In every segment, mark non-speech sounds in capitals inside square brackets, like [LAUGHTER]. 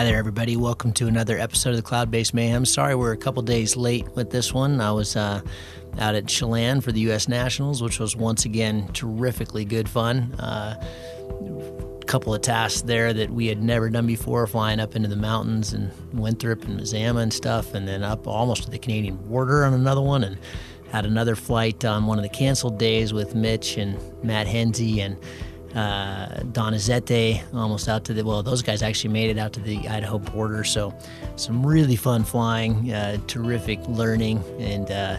Hi there, everybody. Welcome to another episode of the Cloudbase Mayhem. Sorry we're a couple days late with this one. I was uh, out at Chelan for the U.S. Nationals, which was once again terrifically good fun. Uh, couple of tasks there that we had never done before, flying up into the mountains and Winthrop and Mazama and stuff, and then up almost to the Canadian border on another one, and had another flight on one of the canceled days with Mitch and Matt Henze and uh, Donizete almost out to the well those guys actually made it out to the Idaho border so some really fun flying uh, terrific learning and uh,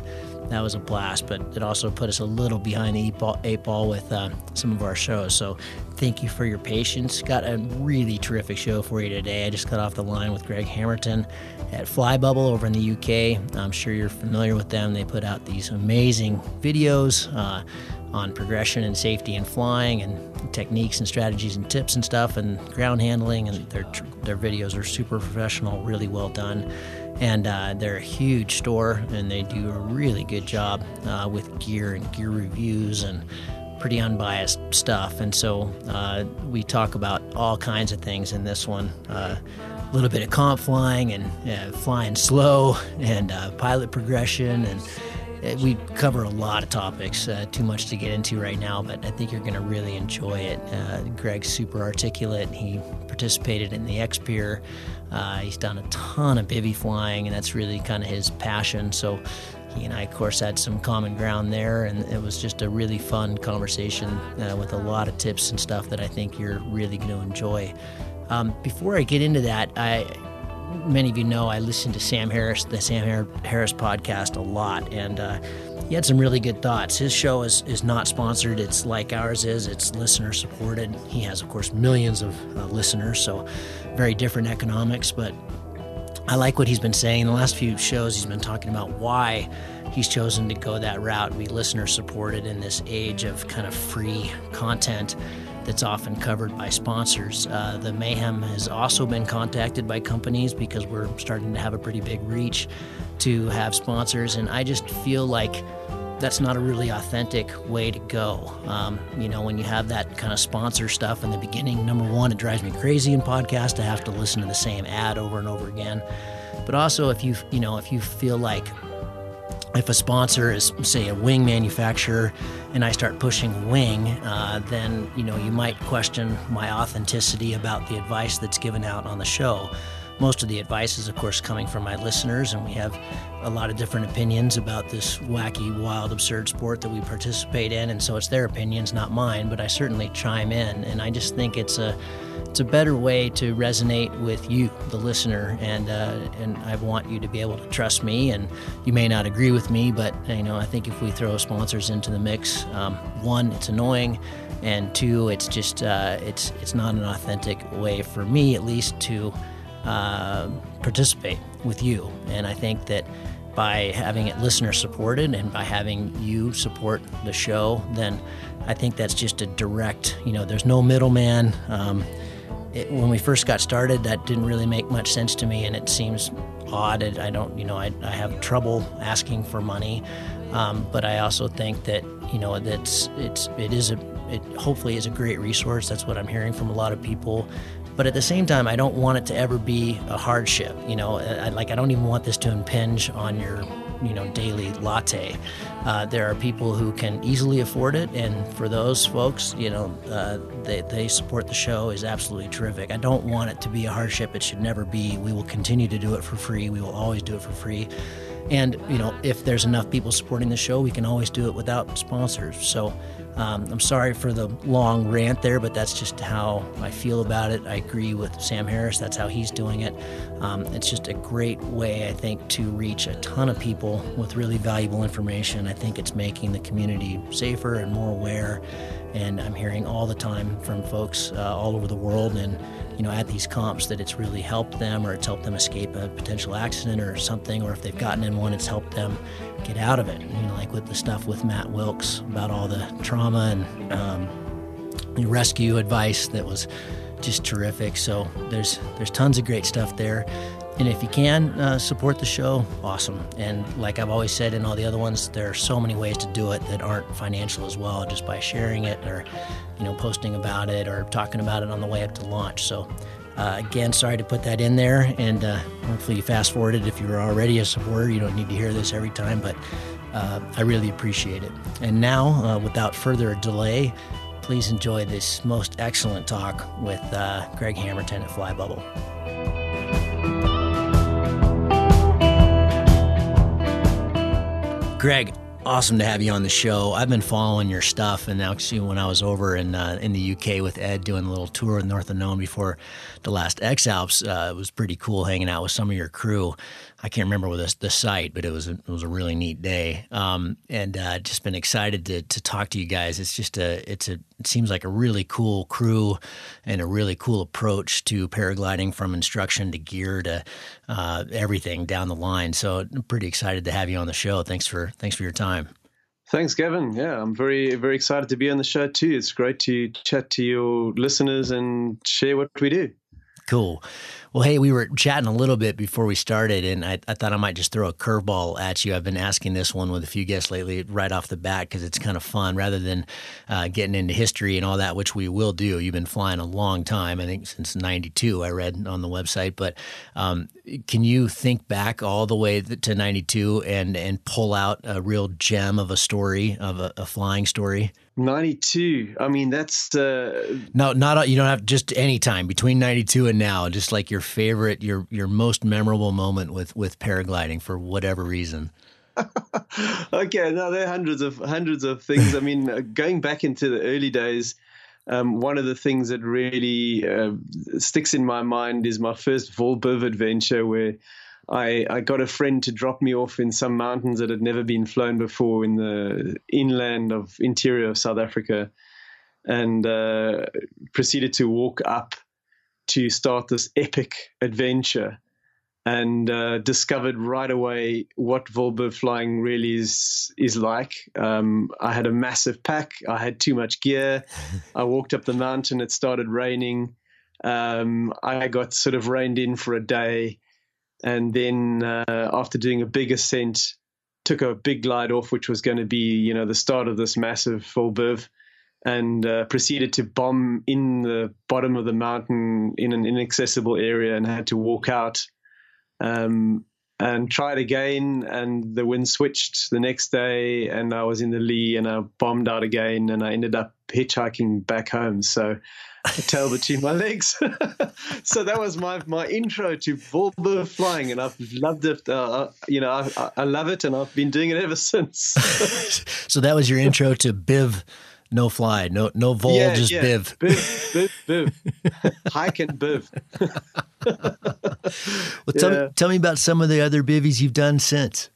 that was a blast but it also put us a little behind the eight ball, eight ball with uh, some of our shows so thank you for your patience. Got a really terrific show for you today. I just got off the line with Greg Hamerton at Flybubble over in the UK I'm sure you're familiar with them. They put out these amazing videos uh, on progression and safety and flying and techniques and strategies and tips and stuff and ground handling and their their videos are super professional, really well done. And uh, they're a huge store and they do a really good job uh, with gear and gear reviews and pretty unbiased stuff. And so uh, we talk about all kinds of things in this one. Uh, a little bit of comp flying and uh, flying slow and uh, pilot progression and we cover a lot of topics, uh, too much to get into right now, but I think you're going to really enjoy it. Uh, Greg's super articulate. He participated in the X-Pyr. Uh, he's done a ton of bivy flying, and that's really kind of his passion. So he and I, of course, had some common ground there, and it was just a really fun conversation uh, with a lot of tips and stuff that I think you're really going to enjoy. Um, before I get into that, I many of you know, I listen to Sam Harris, the Sam Harris podcast, a lot, and uh, he had some really good thoughts. His show is, is not sponsored, it's like ours is, it's listener supported. He has, of course, millions of uh, listeners, so very different economics, but I like what he's been saying. In the last few shows, he's been talking about why he's chosen to go that route, be listener supported in this age of kind of free content that's often covered by sponsors. Uh, the Mayhem has also been contacted by companies because we're starting to have a pretty big reach to have sponsors, and I just feel like that's not a really authentic way to go. Um, you know, when you have that kind of sponsor stuff in the beginning, number one, it drives me crazy in podcasts to have to listen to the same ad over and over again. But also, if you you know, if you feel like if a sponsor is say a wing manufacturer and i start pushing wing uh, then you know you might question my authenticity about the advice that's given out on the show most of the advice is of course coming from my listeners and we have a lot of different opinions about this wacky wild absurd sport that we participate in and so it's their opinions not mine but i certainly chime in and i just think it's a it's a better way to resonate with you, the listener, and uh, and I want you to be able to trust me. And you may not agree with me, but you know I think if we throw sponsors into the mix, um, one, it's annoying, and two, it's just uh, it's it's not an authentic way for me, at least, to uh, participate with you. And I think that by having it listener supported and by having you support the show, then I think that's just a direct. You know, there's no middleman. Um, it, when we first got started, that didn't really make much sense to me, and it seems odd. I don't, you know, I, I have trouble asking for money, um, but I also think that you know that's it's it is a it hopefully is a great resource. That's what I'm hearing from a lot of people. But at the same time, I don't want it to ever be a hardship. You know, I, like I don't even want this to impinge on your you know daily latte. Uh, there are people who can easily afford it, and for those folks, you know, uh, they, they support the show is absolutely terrific. I don't want it to be a hardship. It should never be. We will continue to do it for free. We will always do it for free. And you know, if there's enough people supporting the show, we can always do it without sponsors. So um, I'm sorry for the long rant there, but that's just how I feel about it. I agree with Sam Harris. That's how he's doing it. Um, it's just a great way, I think, to reach a ton of people with really valuable information. I think it's making the community safer and more aware. And I'm hearing all the time from folks uh, all over the world and you know, at these comps that it's really helped them or it's helped them escape a potential accident or something, or if they've gotten in one, it's helped them get out of it. You know, like with the stuff with Matt Wilks about all the trauma and um, rescue advice that was just terrific. So there's there's tons of great stuff there. And if you can uh, support the show, awesome. And like I've always said in all the other ones, there are so many ways to do it that aren't financial as well, just by sharing it or, you know, posting about it or talking about it on the way up to launch. So Uh, again, sorry to put that in there, and uh, hopefully you fast forward it if you're already a supporter. You don't need to hear this every time, but uh, I really appreciate it. And now, uh, without further delay, please enjoy this most excellent talk with uh, Greg Hamerton at Flybubble. Greg, awesome to have you on the show. I've been following your stuff, and actually, when I was over in uh, in the UK with Ed doing a little tour of North of Nome before the last X Alps, uh, it was pretty cool hanging out with some of your crew. I can't remember the, the site, but it was a, it was a really neat day, um, and uh, just been excited to to talk to you guys. It's just a it's a it seems like a really cool crew and a really cool approach to paragliding from instruction to gear to uh, everything down the line. So I'm pretty excited to have you on the show. Thanks for thanks for your time. Thanks, Gavin. Yeah, I'm very, very excited to be on the show too. It's great to chat to your listeners and share what we do. Cool. Well, hey, we were chatting a little bit before we started, and I, I thought I might just throw a curveball at you. I've been asking this one with a few guests lately right off the bat because it's kind of fun rather than uh, getting into history and all that, which we will do. You've been flying a long time, I think since 92, I read on the website. But um, can you think back all the way to 92 and, and pull out a real gem of a story, of a, a flying story? 92. I mean, that's uh, no, not you don't have just any time between 92 and now. Just like your favorite, your your most memorable moment with with paragliding for whatever reason. [LAUGHS] okay, no, there are hundreds of hundreds of things. I mean, uh, going back into the early days, um, one of the things that really uh, sticks in my mind is my first Volbiv adventure, where I, I got a friend to drop me off in some mountains that had never been flown before in the inland of interior of South Africa, and uh, proceeded to walk up to start this epic adventure, and uh, discovered right away what Volbiv flying really is is like. Um, I had a massive pack. I had too much gear. [LAUGHS] I walked up the mountain. It started raining. Um, I got sort of reined in for a day and then uh, after doing a big ascent, took a big glide off, which was going to be you know the start of this massive full Volbiv, and uh, proceeded to bomb in the bottom of the mountain in an inaccessible area, and had to walk out. Um, and tried again, and the wind switched the next day, and I was in the lee, and I bombed out again, and I ended up hitchhiking back home. So tail between my legs. [LAUGHS] so that was my my intro to Volbiv flying, and I've loved it. Uh, uh, you know, I, I, love it, and I've been doing it ever [LAUGHS] since. [LAUGHS] so that was your intro to Biv. No fly, no no vol, yeah, just yeah. biv. Biv, biv, biv. Hike and biv. well, tell, yeah. me, tell me about some of the other bivvies you've done since.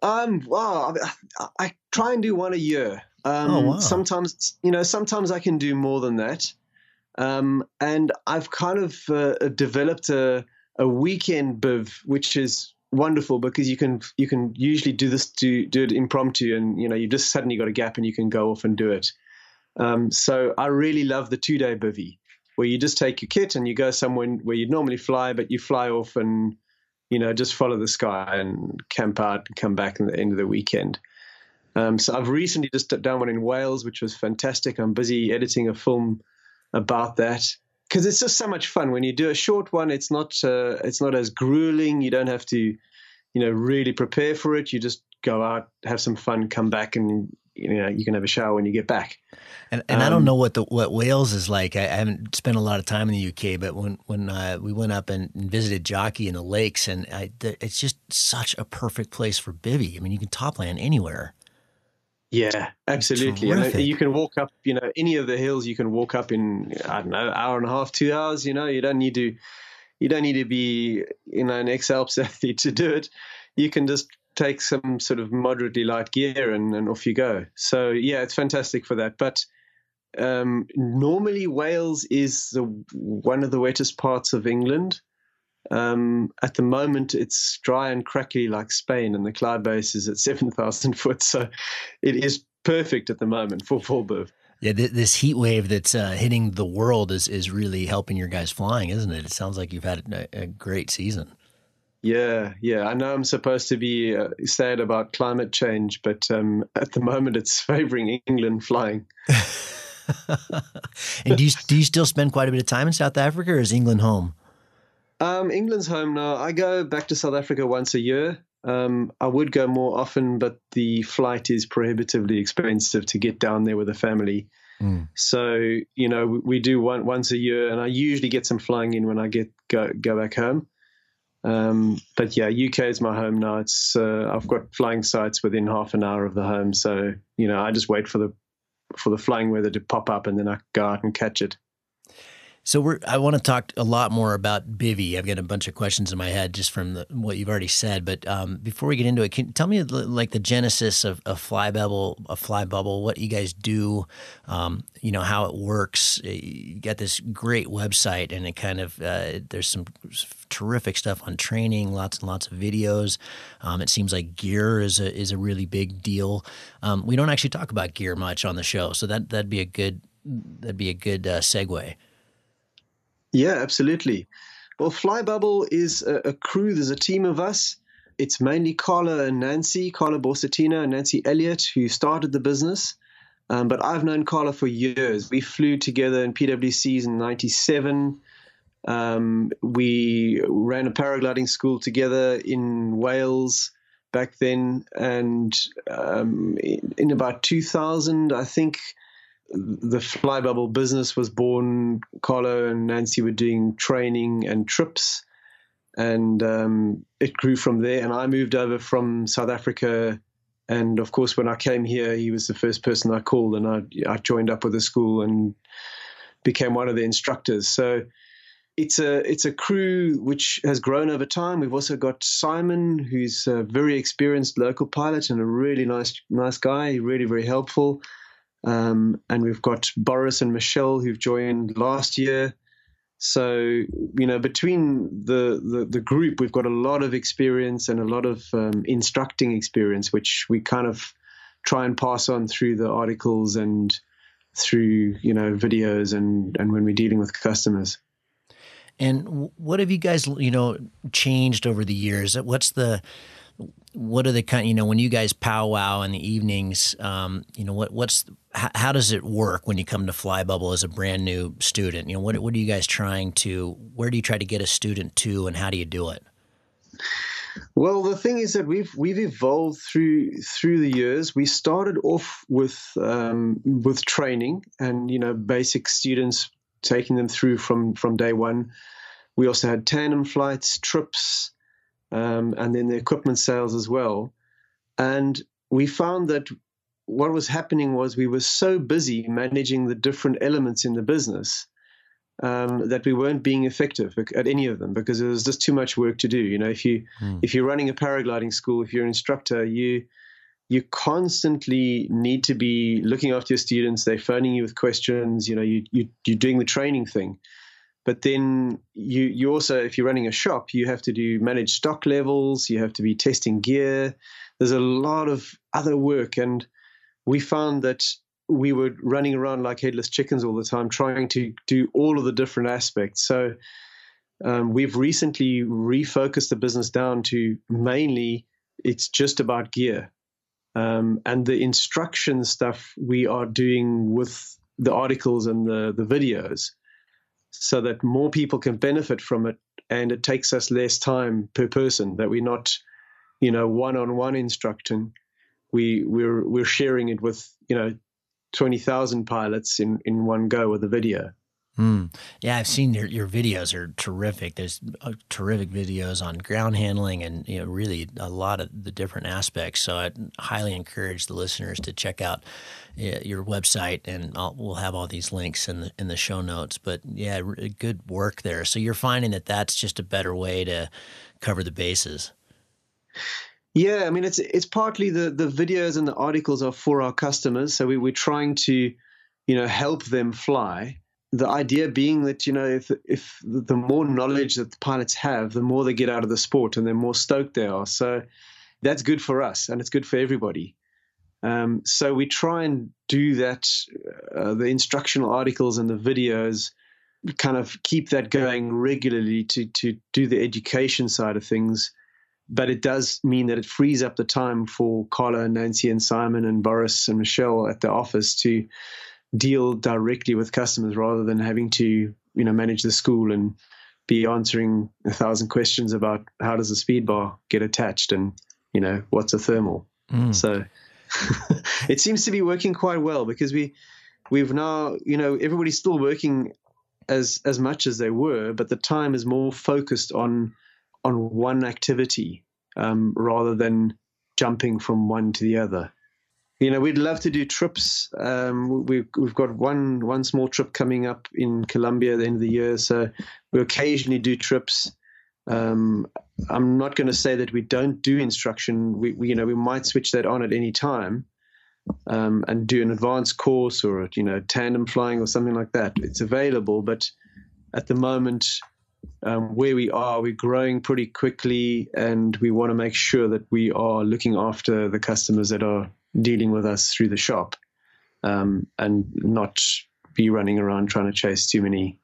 Um, well, I, I try and do one a year. Um, oh, wow. Sometimes, you know, sometimes I can do more than that. Um, and I've kind of uh, developed a, a weekend biv, which is wonderful because you can you can usually do this to do it impromptu, and you know you just suddenly got a gap and you can go off and do it. Um, so I really love the two day bivy, where you just take your kit and you go somewhere where you'd normally fly, but you fly off and you know just follow the sky and camp out and come back at the end of the weekend. Um, so I've recently just done one in Wales, which was fantastic. I'm busy editing a film about that because it's just so much fun when you do a short one. It's not uh, it's not as grueling. You don't have to, you know, really prepare for it. You just go out, have some fun, come back, and you know you can have a shower when you get back. And, and um, I don't um, know what the what Wales is like. I, I, haven't spent a lot of time in the UK, but when when uh, we went up and, and, visited Jocky in the lakes, and I, it's just such a perfect place for bivy. I mean, you can top land anywhere. Yeah, absolutely. And you can walk up, you know, any of the hills you can walk up in I don't know, hour and a half, two hours. You know, you don't need to, you don't need to be, you know, an X Alps [LAUGHS] athlete to do it. You can just take some sort of moderately light gear and, and off you go. So yeah, it's fantastic for that. But um, normally Wales is the one of the wettest parts of England. Um, at the moment, it's dry and crackly like Spain, and the cloud base is at [LAUGHS] 7,000 foot. So it is perfect at the moment for Volbiv. Yeah, th- this heat wave that's uh, hitting the world is, is really helping your guys flying, isn't it? It sounds like you've had a, a great season. Yeah, yeah. I know I'm supposed to be uh, sad about climate change, but um, at the moment it's [LAUGHS] favoring England flying. [LAUGHS] and do you, do you still spend quite a bit of time in South Africa, or is England home? Um, England's home now. I go back to South Africa once a year. Um, I would go more often, but the flight is prohibitively expensive to get down there with a family. Mm. So you know we do one once a year, and I usually get some flying in when I get go go back home. Um, but yeah, UK is my home now. It's uh, I've got flying sites within half an hour of the home, so you know I just wait for the for the flying weather to pop up, and then I go out and catch it. So we're, I want to talk a lot more about Bivy. I've got a bunch of questions in my head just from the, what you've already said. But um, before we get into it, can tell me like the genesis of, a Flybubble, a Flybubble, what you guys do, um, you know, how it works. Uh, you got this great website, and it kind of uh, there's some terrific stuff on training, lots and lots of videos. Um, it seems like gear is a is a really big deal. Um, we don't actually talk about gear much on the show, so that that'd be a good that'd be a good uh, segue. Yeah, absolutely. Well, Flybubble is a, a, crew. There's a team of us. It's mainly Carlo and Nancy, Carlo Borsattino and Nancy Elliott, who started the business. Um, but I've known Carlo for years. We flew together in PWCs in '97. Um, we ran a paragliding school together in Wales back then, and um, in, about 2000, I think the Flybubble business was born. Carlo and Nancy were doing training and trips, and um, it grew from there. And I moved over from South Africa, and of course, when I came here, he was the first person I called, and I, I joined up with the school and became one of the instructors. So it's a it's a crew which has grown over time. We've also got Simon, who's a very experienced local pilot and a really nice nice guy, really very helpful. Um, and we've got Boris and Michelle who've joined last year. So, you know, between the, the, the group, we've got a lot of experience and a lot of um, instructing experience, which we kind of try and pass on through the articles and through, you know, videos and, and when we're dealing with customers. And what have you guys, you know, changed over the years? What's the what are the kind you know when you guys powwow in the evenings um, you know what what's how, how, does it work when you come to Flybubble as a brand new student? You know what, what are you guys trying to where do you try to get a student to and how do you do it? Well the thing is that we've we've evolved through through the years. We started off with um, with training and you know basic students taking them through from from day one. We also had tandem flights trips um, and then the equipment sales as well. And we found that what was happening was we were so busy managing the different elements in the business um, that we weren't being effective at any of them because there was just too much work to do. You know, if you mm. if you're running a paragliding school, if you're an instructor, you you constantly need to be looking after your students. They're phoning you with questions. You know, you, you you're doing the training thing. But then you you also, if you're running a shop, you have to do manage stock levels. You have to be testing gear. There's a lot of other work, and we found that we were running around like headless chickens all the time, trying to do all of the different aspects. So um, we've recently refocused the business down to mainly it's just about gear. Um, and the instruction stuff we are doing with the articles and the, the videos so that more people can benefit from it and it takes us less time per person that we're not you know one-on-one instructing. We we're we're sharing it with you know 20,000 pilots in in one go with a video Mm. Yeah, I've seen your your videos are terrific. There's uh, terrific videos on ground handling and you know really a lot of the different aspects. So I highly encourage the listeners to check out uh, your website, and I'll, we'll have all these links in the in the show notes. But yeah, good work there. So you're finding that that's just a better way to cover the bases. Yeah, I mean it's it's partly the the videos and the articles are for our customers, so we, we're trying to you know help them fly the idea being that you know if if the more knowledge that the pilots have, the more they get out of the sport, and the more stoked they are. So that's good for us, and it's good for everybody. Um, so we try and do that. Uh, the instructional articles and the videos kind of keep that going regularly to to do the education side of things. But it does mean that it frees up the time for Carlo and Nancy and Simon and Boris and Michelle at the office to deal directly with customers rather than having to you know manage the school and be answering a thousand questions about how does a speed bar get attached and you know what's a thermal. Mm. So [LAUGHS] it seems to be working quite well because we we've now you know everybody's still working as as much as they were, but the time is more focused on on one activity um, rather than jumping from one to the other. You know, we'd love to do trips. Um, we, we've got one one small trip coming up in Colombia at the end of the year, so we occasionally do trips. Um, I'm not going to say that we don't do instruction. We, we, you know, we might switch that on at any time um, and do an advanced course or you know tandem flying or something like that. It's available, but at the moment, um, where we are, we're growing pretty quickly, and we want to make sure that we are looking after the customers that are dealing with us through the shop, um, and not be running around trying to chase too many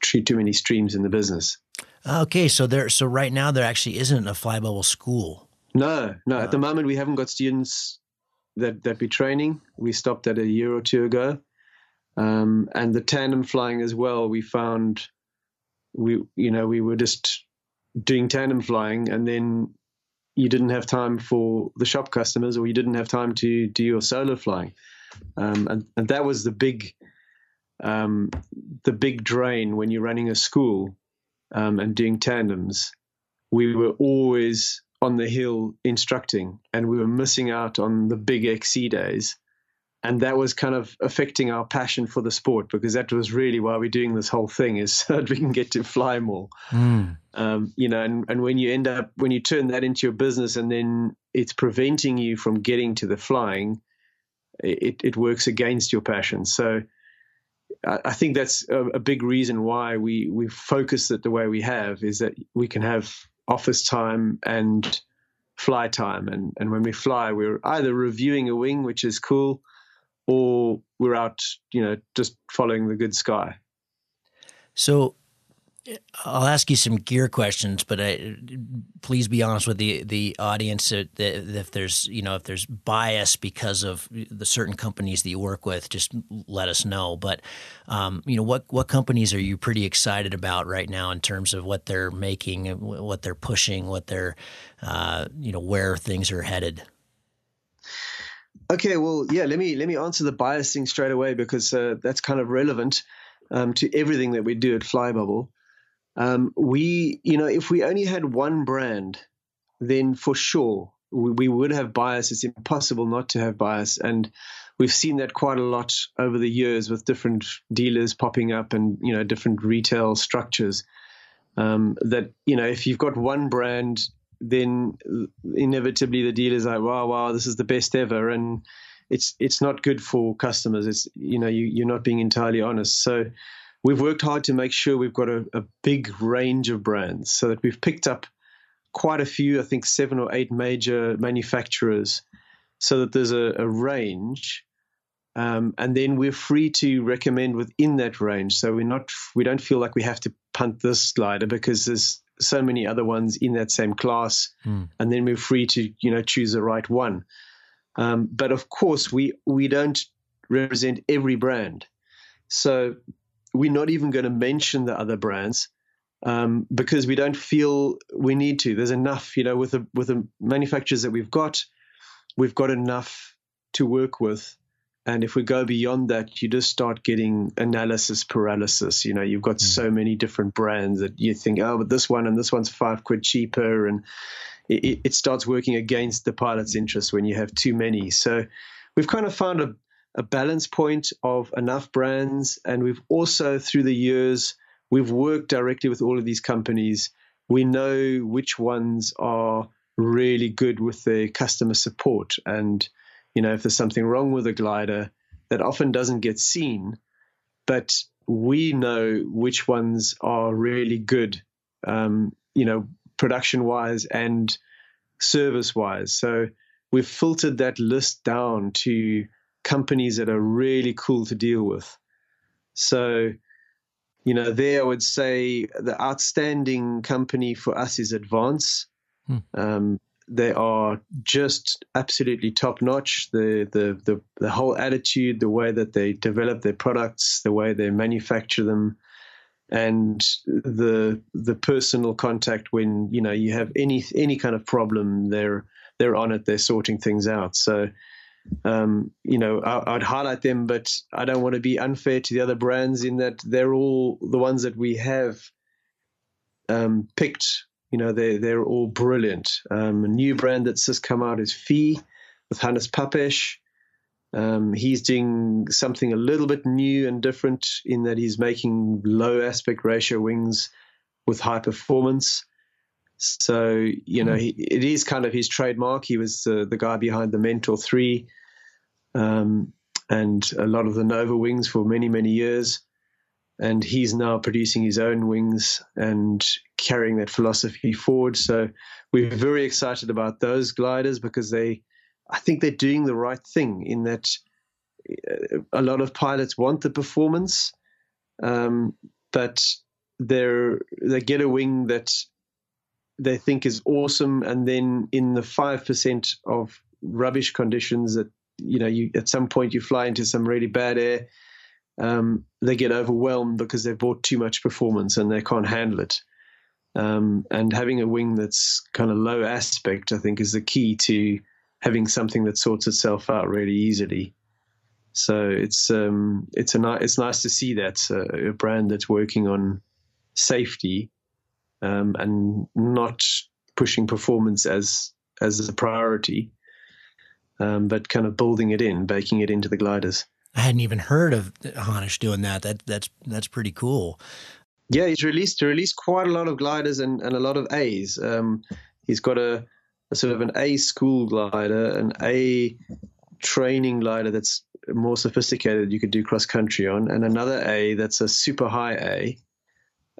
too many streams in the business. Okay, so there, so right now there actually isn't a Flybubble school. No, no. Uh, at the moment, we haven't got students that that we're training. We stopped that a year or two ago, um, and the tandem flying as well. We found we, you know, we were just doing tandem flying, and then you didn't have time for the shop customers, or you didn't have time to do your solo flying, um, and and that was the big, um, the big drain when you're running a school um, and doing tandems. We were always on the hill instructing, and we were missing out on the big XC days and that was kind of affecting our passion for the sport because that was really why we're doing this whole thing is [LAUGHS] so that we can get to fly more. Mm. um, you know and, and when you end up when you turn that into your business and then it's preventing you from getting to the flying it, it works against your passion. So I, I think that's a, a, big reason why we we focus it the way we have is that we can have office time and fly time. And and when we fly we're either reviewing a wing which is cool or we're out, you know, just following the good sky. So I'll ask you some gear questions, but I, please be honest with the the audience if there's you know if there's bias because of the certain companies that you work with, just let us know. But um, you know what what companies are you pretty excited about right now in terms of what they're making, what they're pushing, what they're uh, you know where things are headed. Okay, well, yeah. Let me let me answer the bias thing straight away because uh, that's kind of relevant um, to everything that we do at Flybubble. Um, we, you know, if we only had one brand, then for sure we, we, would have bias. It's impossible not to have bias, and we've seen that quite a lot over the years with different dealers popping up and you know different retail structures. Um, that you know, if you've got one brand, then inevitably the dealer's like, wow, wow, this is the best ever. And it's it's not good for customers. It's you know you, you're not being entirely honest. So we've worked hard to make sure we've got a, a big range of brands, so that we've picked up quite a few. I think seven or eight major manufacturers, so that there's a, a range. Um, and then we're free to recommend within that range. So we're not, we don't feel like we have to punt this glider because there's so many other ones in that same class, mm. and then we're free to you know choose the right one. Um, but of course, we we don't represent every brand, so we're not even going to mention the other brands um, because we don't feel we need to. There's enough, you know, with the with the manufacturers that we've got, we've got enough to work with and if we go beyond that, you just start getting analysis paralysis. You know, you've got mm. so many different brands that you think, oh, but this one and this one's five quid cheaper. And it, it starts working against the pilot's interest when you have too many. So we've kind of found a, a balance point of enough brands. And we've also, through the years, we've worked directly with all of these companies. We know which ones are really good with their customer support and you know, if there's something wrong with a glider, that often doesn't get seen, but we know which ones are really good, um, you know, production wise and service wise. So we've filtered that list down to companies that are really cool to deal with. So, you know, there I would say the outstanding company for us is Advance. Hmm. Um, they are just absolutely top notch. The, the, the, the whole attitude, the way that they develop their products, the way they manufacture them, and the the personal contact when you know you have any any kind of problem they're they're on it they're sorting things out so um, you know I, would highlight them but I don't want to be unfair to the other brands in that they're all the ones that we have um, picked you know they they're all brilliant um, a new brand that's just come out is Phi with Hannes Papesh um, he's doing something a little bit new and different in that he's making low aspect ratio wings with high performance. So, you know, hmm. he, it is kind of his trademark. He was uh, the guy behind the Mentor 3 um, and a lot of the Nova wings for many, many years. And he's now producing his own wings and carrying that philosophy forward. So we're very excited about those gliders because they I think they're doing the right thing in that uh, a lot of pilots want the performance, um, but they're they get a wing that they think is awesome, and then in the five percent of rubbish conditions that you know you at some point you fly into some really bad air, um, they get overwhelmed because they've bought too much performance and they can't handle it. Um, and having a wing that's kind of low aspect, I think, is the key to having something that sorts itself out really easily. So it's um, it's a ni- it's nice to see that uh, a brand that's working on safety um, and not pushing performance as as a priority, um, but kind of building it in, baking it into the gliders. I hadn't even heard of Hannes doing that. That that's that's pretty cool. Yeah, he's released released quite a lot of gliders and, and a lot of A's. Um, he's got a a sort of an A school glider, an A training glider that's more sophisticated you could do cross country on, and another A that's a super high A.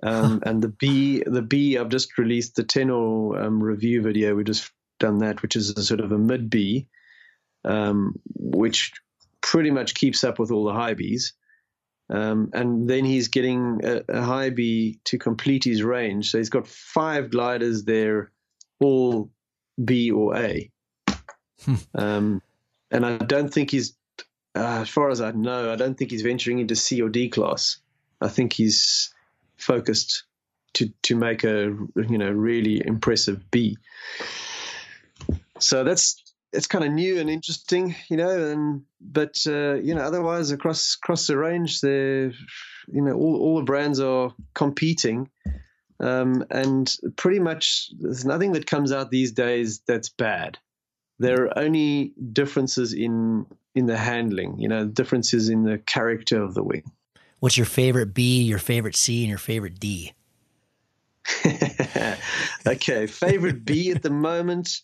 Um, [LAUGHS] and the B, the B, I've just released the Tenor um, review video. We just done that, which is a sort of a mid B, um, which pretty much keeps up with all the high Bs. Um, and then he's getting a, a, high B to complete his range. So he's got five gliders there, all B or A. Hmm. Um, and I don't think he's, uh, as far as I know, I don't think he's venturing into C or D class. I think he's focused to to make a you know really impressive B. So that's it's kind of new and interesting, you know. And but uh, you know, otherwise across across the range, there, you know, all all the brands are competing um, and pretty much there's nothing that comes out these days that's bad. There are only differences in in the handling, you know, differences in the character of the wing. What's your favorite B, your favorite C, and your favorite D? [LAUGHS] okay, favorite B at the moment,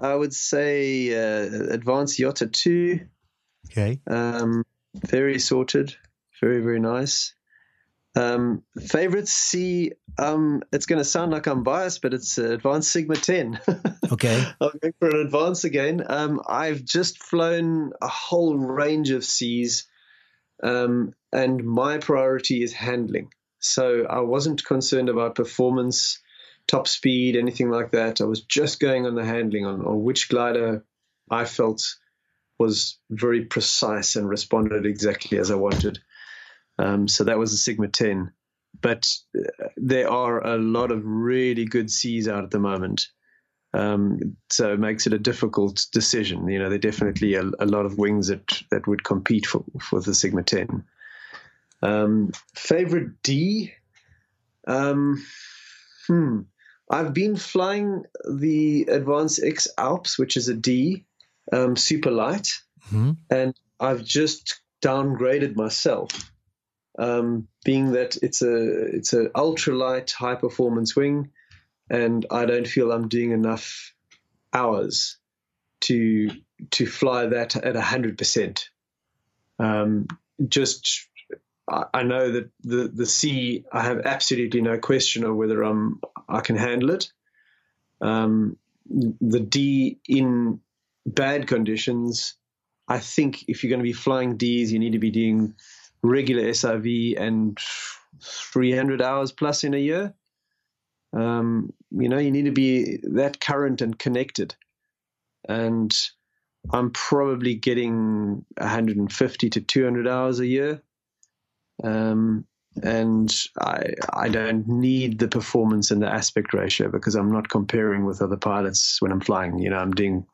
I would say uh, Advance Iota 2. Okay. Um, very sorted, very, very nice. Um, favorite C, um, it's going to sound like I'm biased, but it's uh, Advance Sigma 10. [LAUGHS] Okay. I'm going for an advance again. Um, I've just flown a whole range of Cs, um, and my priority is handling. So I wasn't concerned about performance, top speed, anything like that. I was just going on the handling, on, on which glider I felt was very precise and responded exactly as I wanted. Um, so that was a Sigma 10. But uh, there are a lot of really good Cs out at the moment. Um, so it makes it a difficult decision. You know, there are definitely a, a, lot of wings that, that would compete for, for the Sigma 10. Um, favorite D? Um, hmm. I've been flying the Advance X Alps, which is a D, um, super light, mm-hmm. and I've just downgraded myself um, being that it's a it's an ultralight high performance wing, and I don't feel I'm doing enough hours to to fly that at hundred percent. Um, just I know that the the C I have absolutely no question of whether I'm I can handle it. Um, the D in bad conditions, I think if you're going to be flying Ds, you need to be doing regular SIV and 300 hours plus in a year. Um, you know, you need to be that current and connected. And I'm probably getting 150 to 200 hours a year. Um, and I I don't need the performance and the aspect ratio because I'm not comparing with other pilots when I'm flying. You know, I'm doing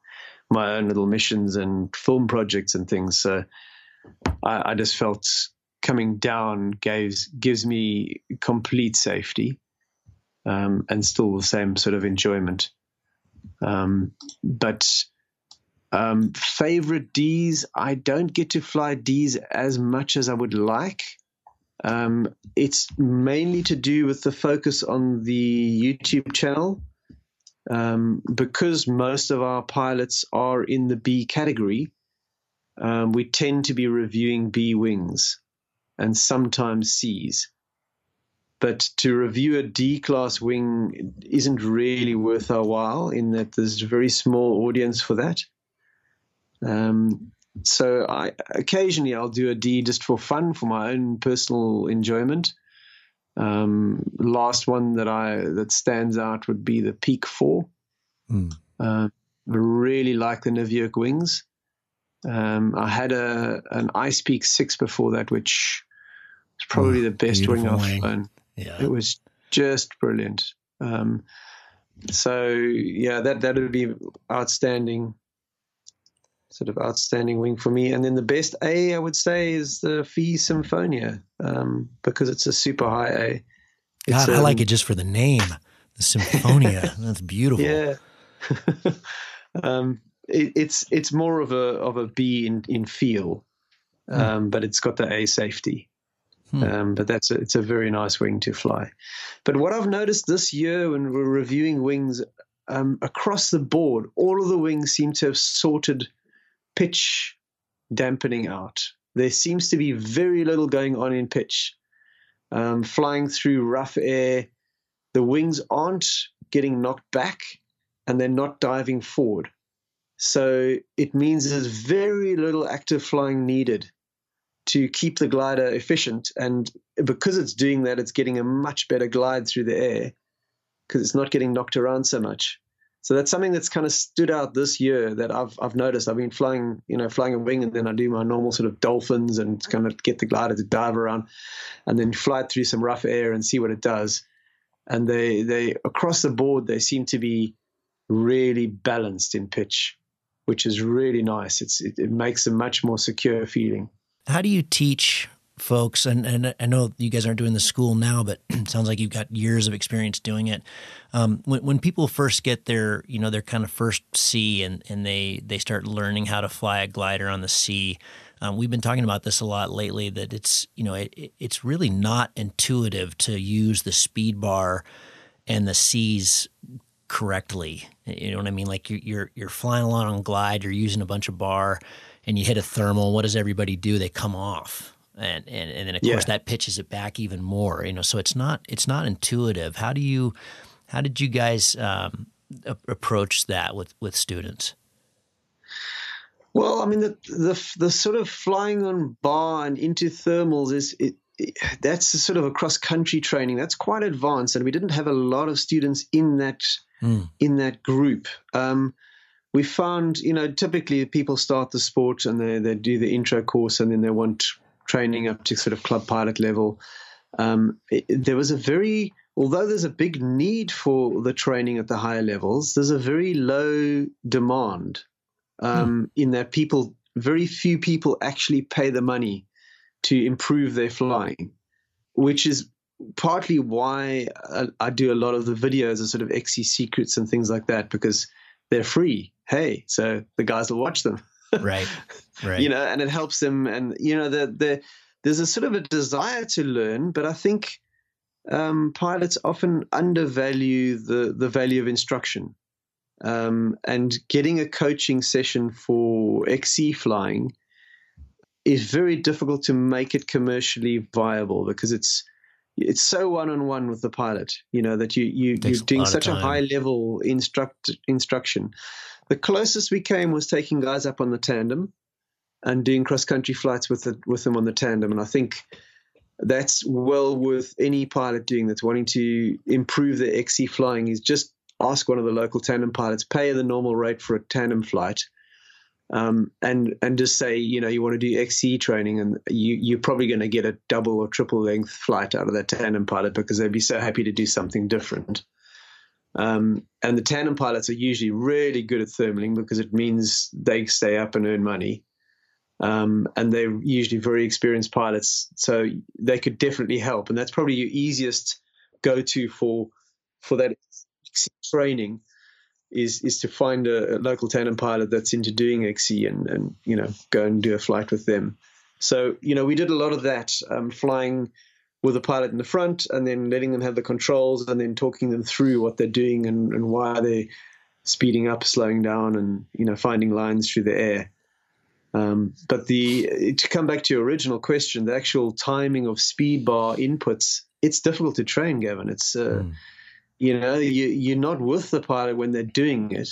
my own little missions and film projects and things. So I, I just felt coming down gives gives me complete safety um, and still the same sort of enjoyment. Um, but um, favorite D's, I don't get to fly D's as much as I would like. Um, it's mainly to do with the focus on the YouTube channel. Um, because most of our pilots are in the B category, um, we tend to be reviewing B wings and sometimes C's. But to review a D class wing isn't really worth our while in that there's a very small audience for that. Um, so I occasionally I'll do a D just for fun, for my own personal enjoyment. Um, last one that I that stands out would be the Peak Four. Mm. Uh, really like the Niviuk wings. Um, I had a an Ice Peak Six before that, which was probably oh, the best wing I've flown. Yeah. It was just brilliant. Um, so yeah, that that would be outstanding sort of outstanding wing for me. And then the best A, I would say, is the Phi Symphonia um, because it's a super high A. God, I like it just for the name, the Symphonia. [LAUGHS] That's beautiful. Yeah. [LAUGHS] um, it, it's it's more of a of a B in in feel, hmm. um, but it's got the A safety. Hmm. Um, but that's a, it's a very nice wing to fly. But what I've noticed this year when we're reviewing wings um, across the board, all of the wings seem to have sorted pitch dampening out. There seems to be very little going on in pitch. Um, flying through rough air, the wings aren't getting knocked back and they're not diving forward. So it means there's very little active flying needed to keep the glider efficient. And because it's doing that, it's getting a much better glide through the air because it's not getting knocked around so much. So that's something that's kind of stood out this year that I've I've noticed. I've been flying, you know, flying a wing, and then I do my normal sort of dolphins and kind of get the glider to dive around, and then fly through some rough air and see what it does. And they they across the board they seem to be really balanced in pitch, which is really nice. It's it, it makes a much more secure feeling. How do you teach folks, and, and I know you guys aren't doing the school now, but [CLEARS THROAT] it sounds like you've got years of experience doing it. Um, when, when people first get their, you know, their kind of first C and, and they, they start learning how to fly a glider on the sea, um, we've been talking about this a lot lately that it's, you know, it, it's really not intuitive to use the speed bar and the C's correctly. You know what I mean? Like you're, you're, you're flying along on glide, you're using a bunch of bar and you hit a thermal. What does everybody do? They come off and and, and then of yeah. course that pitches it back even more you know so it's not it's not intuitive how do you how did you guys um, a- approach that with with students well i mean the the the sort of flying on bar and into thermals is it, it that's sort of a cross country training that's quite advanced and we didn't have a lot of students in that mm. in that group um, we found, you know, typically people start the sport and they, they do the intro course and then they want training up to sort of club pilot level. Um, it, there was a very, although there's a big need for the training at the higher levels, there's a very low demand um, hmm. in that people, very few people actually pay the money to improve their flying, which is partly why I, I do a lot of the videos of sort of XC secrets and things like that because they're free. Hey, so the guys will watch them. [LAUGHS] right [LAUGHS] right. you know and it helps them and you know the, the there's a sort of a desire to learn but i think um, pilots often undervalue the the value of instruction. Um, and getting a coaching session for XC flying is very difficult to make it commercially viable because it's it's so one on one with the pilot, you know, that you you you're doing such a high level instruct instruction. The closest we came was taking guys up on the tandem and doing cross country flights with the, with them on the tandem, and I think that's well worth any pilot doing that's wanting to improve their XC flying. Is just ask one of the local tandem pilots, pay the normal rate for a tandem flight, um, and and just say you know you want to do XC training, and you you're probably going to get a double or triple length flight out of that tandem pilot because they'd be so happy to do something different. Um, and the tandem pilots are usually really good at thermaling because it means they stay up and earn money. Um, and they're usually very experienced pilots, so they could definitely help. And that's probably your easiest go-to for for that training is is to find a, a, local tandem pilot that's into doing XC and and you know go and do a flight with them. So you know we did a lot of that, um, flying with a pilot in the front and then letting them have the controls and then talking them through what they're doing and, and why they're speeding up, slowing down, and you know finding lines through the air. Um, but the to come back to your original question, the actual timing of speed bar inputs, it's difficult to train, Gavin. It's uh, mm you know, you, you're not with the pilot when they're doing it.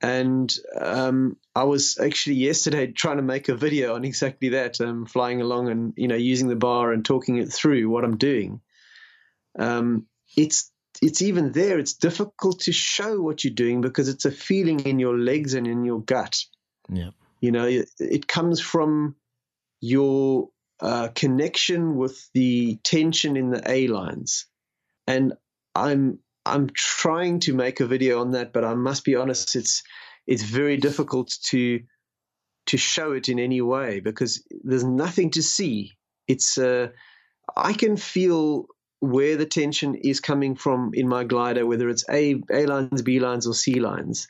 And um, I was actually yesterday [LAUGHS] trying to make a video on exactly that, um, flying along and you know using the bar and talking it through what I'm doing. Um, it's it's even there. It's difficult to show what you're doing because it's a feeling in your legs and in your gut. Yeah, you know, it, it comes from your uh, connection with the tension in the A lines, and I'm I'm trying to make a video on that, but I must be honest, it's it's very difficult to to show it in any way because there's nothing to see. It's uh, I can feel where the tension is coming from in my glider, whether it's A A lines, B lines, or C lines.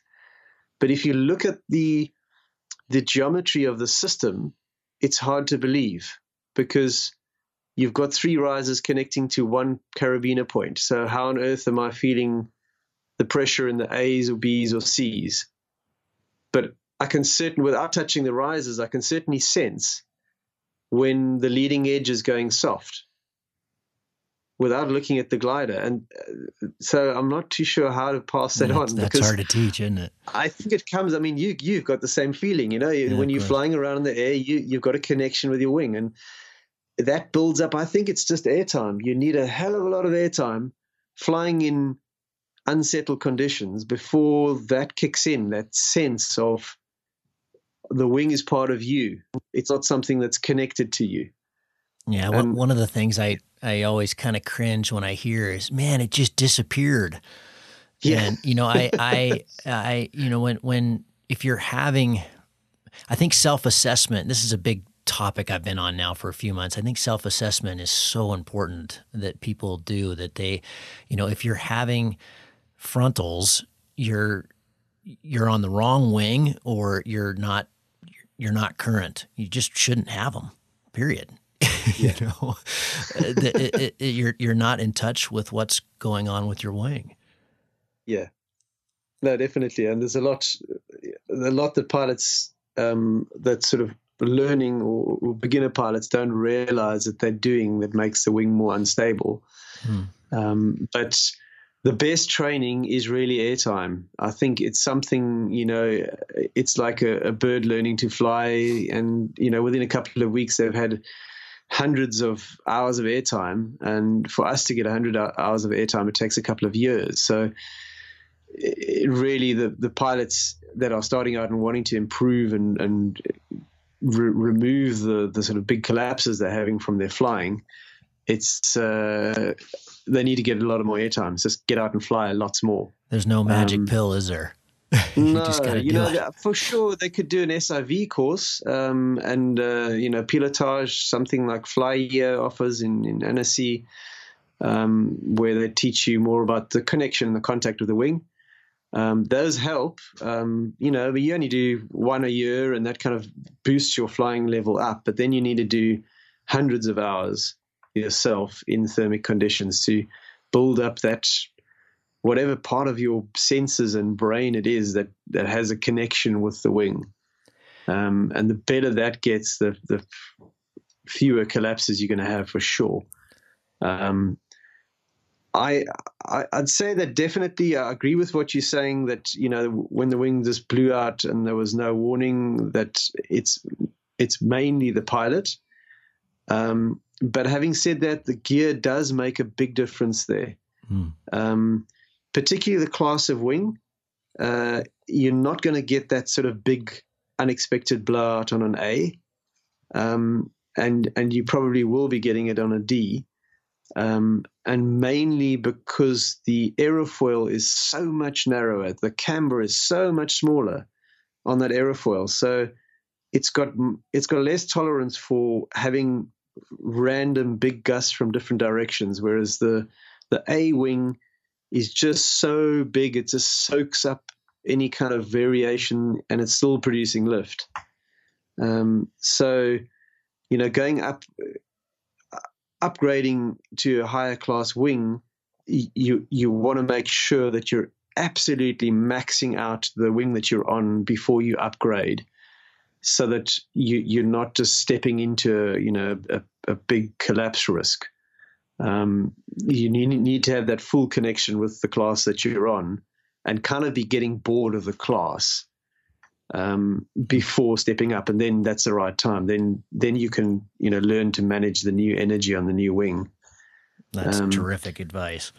But if you look at the the geometry of the system, it's hard to believe because you've got three risers connecting to one carabiner point. So how on earth am I feeling the pressure in the A's or B's or C's? But I can certainly, without touching the risers, I can certainly sense when the leading edge is going soft without looking at the glider. And uh, so I'm not too sure how to pass that that's, on. That's hard to teach, isn't it? I think it comes. I mean, you you've got the same feeling. You know, yeah, when you're flying around in the air, you you've got a connection with your wing, and that builds up. I think it's just airtime. You need a hell of a lot of airtime flying in unsettled conditions before that kicks in, that sense of the wing is part of you. It's not something that's connected to you. Yeah, and, one of the things I, I always kind of cringe when I hear is, man, it just disappeared. Yeah. And, you know, I, [LAUGHS] I, I, you know, when, when, if you're having, I think self assessment, this is a big topic I've been on now for a few months. I think self assessment is so important that people do that they, you know, if you're having frontals, you're you're on the wrong wing or you're not you're not current. You just shouldn't have them. Period. [LAUGHS] you know, it, it, it, you're you're not in touch with what's going on with your wing. Yeah, no, definitely. And there's a lot, a lot that pilots um, that sort of learning or, or, beginner pilots don't realize that they're doing that makes the wing more unstable. Hmm. Um, but the best training is really airtime. I think it's something, you know, it's like a, a, bird learning to fly. And, you know, within a couple of weeks, they've had hundreds of hours of airtime. And for us to get 100 hours of airtime, it takes a couple of years. So, it really, the, the pilots that are starting out and wanting to improve and, and re- remove the the sort of big collapses they're having from their flying, it's uh, they need to get a lot of more airtime. Just get out and fly lots more. There's no magic um, pill, is there? [LAUGHS] you no, you know, it. for sure they could do an SIV course um, and uh, you know pilotage, something like Fly Year offers in in Annecy, um, where they teach you more about the connection, the contact with the wing um, those help. Um, you know, but you only do one a year, and that kind of boosts your flying level up. But then you need to do hundreds of hours yourself in thermic conditions to build up that whatever part of your senses and brain it is that that has a connection with the wing. Um, and the better that gets, the the fewer collapses you're going to have for sure. Um, I, I would say that definitely I agree with what you're saying that you know when the wing just blew out and there was no warning that it's it's mainly the pilot. Um, but having said that, the gear does make a big difference there. Mm. Um, particularly the class of wing, uh, you're not going to get that sort of big unexpected blowout on an A, um, and and you probably will be getting it on a D, um, and mainly because the aerofoil is so much narrower, the camber is so much smaller on that aerofoil, so it's got it's got less tolerance for having random big gusts from different directions, whereas the the A wing is just so big it just soaks up any kind of variation and it's still producing lift. Um, so, you know, going up, upgrading to a higher class wing, you you want to make sure that you're absolutely maxing out the wing that you're on before you upgrade, so that you you're not just stepping into you know a, a big collapse risk. Um, you need, need to have that full connection with the class that you're on and kind of be getting bored of the class um, before stepping up, and then that's the right time. Then then you can you know learn to manage the new energy on the new wing. That's um, terrific advice.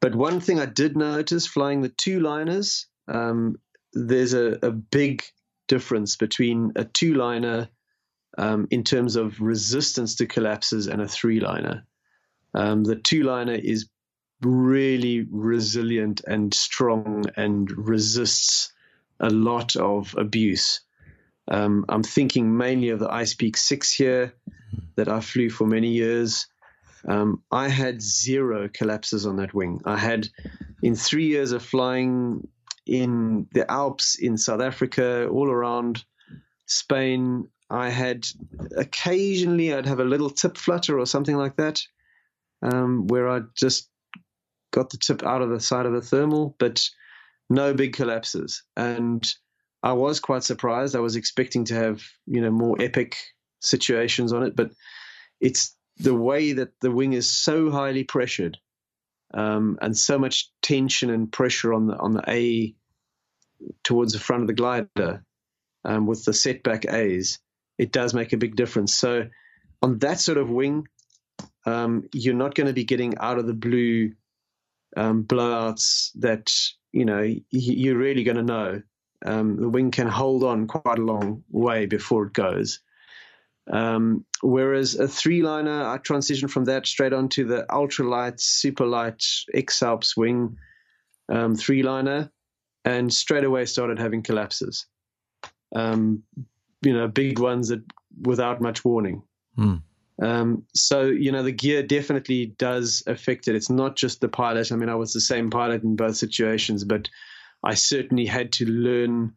But one thing I did notice flying the two liners, um, there's a, a, big difference between a two liner um, in terms of resistance to collapses and a three liner. Um, the two liner is really resilient and strong and resists a lot of abuse. Um, I'm thinking mainly of the Icepeak 6 here that I flew for many years. Um, I had zero collapses on that wing. I had, in three years of flying in the Alps, in South Africa, all around Spain, I had occasionally I'd have a little tip flutter or something like that, um, where I'd just got the tip out of the side of the thermal, but no big collapses. And I was quite surprised. I was expecting to have, you know, more epic situations on it, but it's the way that the wing is so highly pressured um, and so much tension and pressure on the on the A towards the front of the glider um, with the setback A's, it does make a big difference. So on that sort of wing, um, you're not going to be getting out of the blue um, blowouts that you know you're really going to know. Um, the wing can hold on quite a long way before it goes. Um, whereas a three liner, I transitioned from that straight onto the ultralight, super light X Alps wing um, three liner, and straight away started having collapses. Um, you know, big ones that without much warning. Mm. Um, so you know the gear definitely does affect it. It's not just the pilot. I mean, I was the same pilot in both situations, but I certainly had to learn.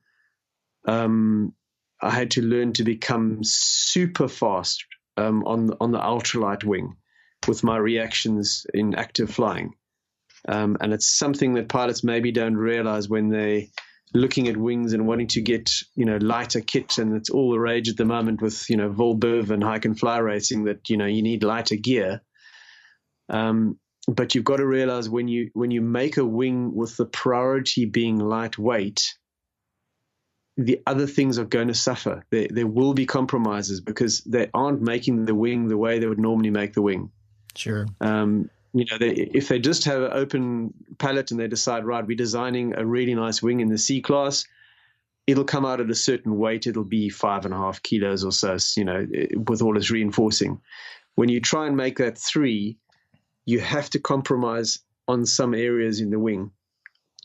Um, I had to learn to become super fast um, on on the ultralight wing with my reactions in active flying, um, and it's something that pilots maybe don't realize when they're looking at wings and wanting to get you know lighter kit, and it's all the rage at the moment with you know vol-biv and hike and fly racing that you know you need lighter gear. Um, but you've got to realize when you when you make a wing with the priority being lightweight, the other things are going to suffer. There there will be compromises because they aren't making the wing the way they would normally make the wing. Sure. Um, you know, they, if they just have an open palette and they decide, right, we're designing a really nice wing in the C class, it'll come out at a certain weight. It'll be five and a half kilos or so, you know, with all its reinforcing. When you try and make that three, you have to compromise on some areas in the wing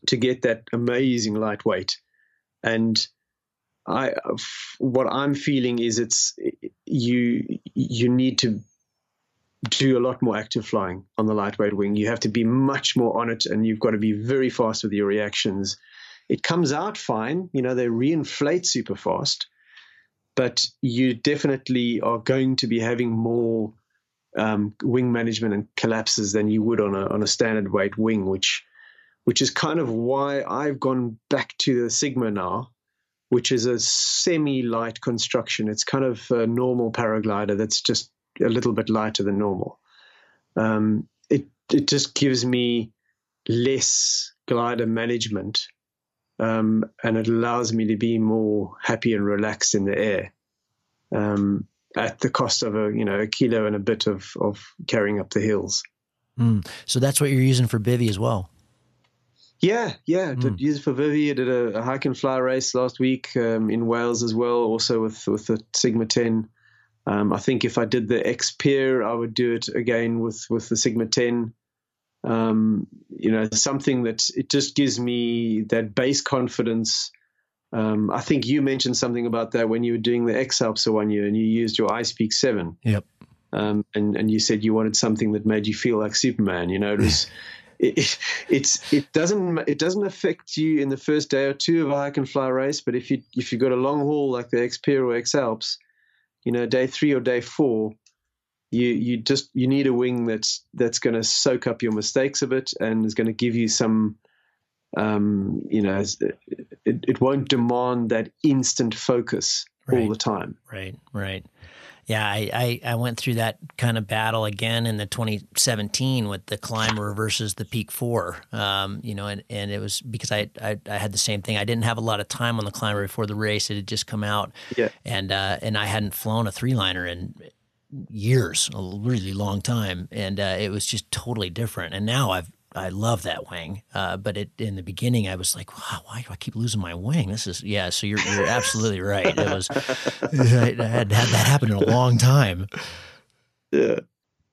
to get that amazing lightweight. And I, what I'm feeling is it's you you need to do a lot more active flying on the lightweight wing. You have to be much more on it and you've got to be very fast with your reactions. It comes out fine, you know, they reinflate super fast, but you definitely are going to be having more um, wing management and collapses than you would on a on a standard weight wing, which which is kind of why I've gone back to the Sigma now, which is a semi light construction. It's kind of a normal paraglider that's just a little bit lighter than normal. Um, it it just gives me less glider management, um, and it allows me to be more happy and relaxed in the air, um, at the cost of a you know a kilo and a bit of of carrying up the hills. Mm. So that's what you're using for bivy as well. Yeah, yeah. Did mm. For bivy. I did a, a, hike and fly race last week um, in Wales as well, also with with the Sigma 10. Um, I think if I did the X-Pyr, I would do it again with with the Sigma 10. Um, you know, something that it just gives me that base confidence. Um, I think you mentioned something about that when you were doing the X Alps one year and you used your icepeak 7. Yep. Um, and, and you said you wanted something that made you feel like Superman. You know, it was [LAUGHS] it, it's it doesn't it doesn't affect you in the first day or two of a hike and fly race, but if you if you've got a long haul like the X-Pyr or X Alps, you know, day three or day four, you you just you need a wing that's that's going to soak up your mistakes a bit and is going to give you some um, you know it, it won't demand that instant focus right. all the time right right yeah, I, I, I, went through that kind of battle again in the 2017 with the Klimber versus the peak four. Um, you know, and, and it was because I, I, I had the same thing. I didn't have a lot of time on the Klimber before the race. It had just come out, yeah. and uh, and I hadn't flown a three liner in years, a really long time, and uh, it was just totally different. And now I've I love that wing. Uh, but it, in the beginning, I was like, wow, why do I keep losing my wing? This is, yeah, so you're, you're absolutely right. It was, [LAUGHS] I had had that happen in a long time. [LAUGHS] Yeah.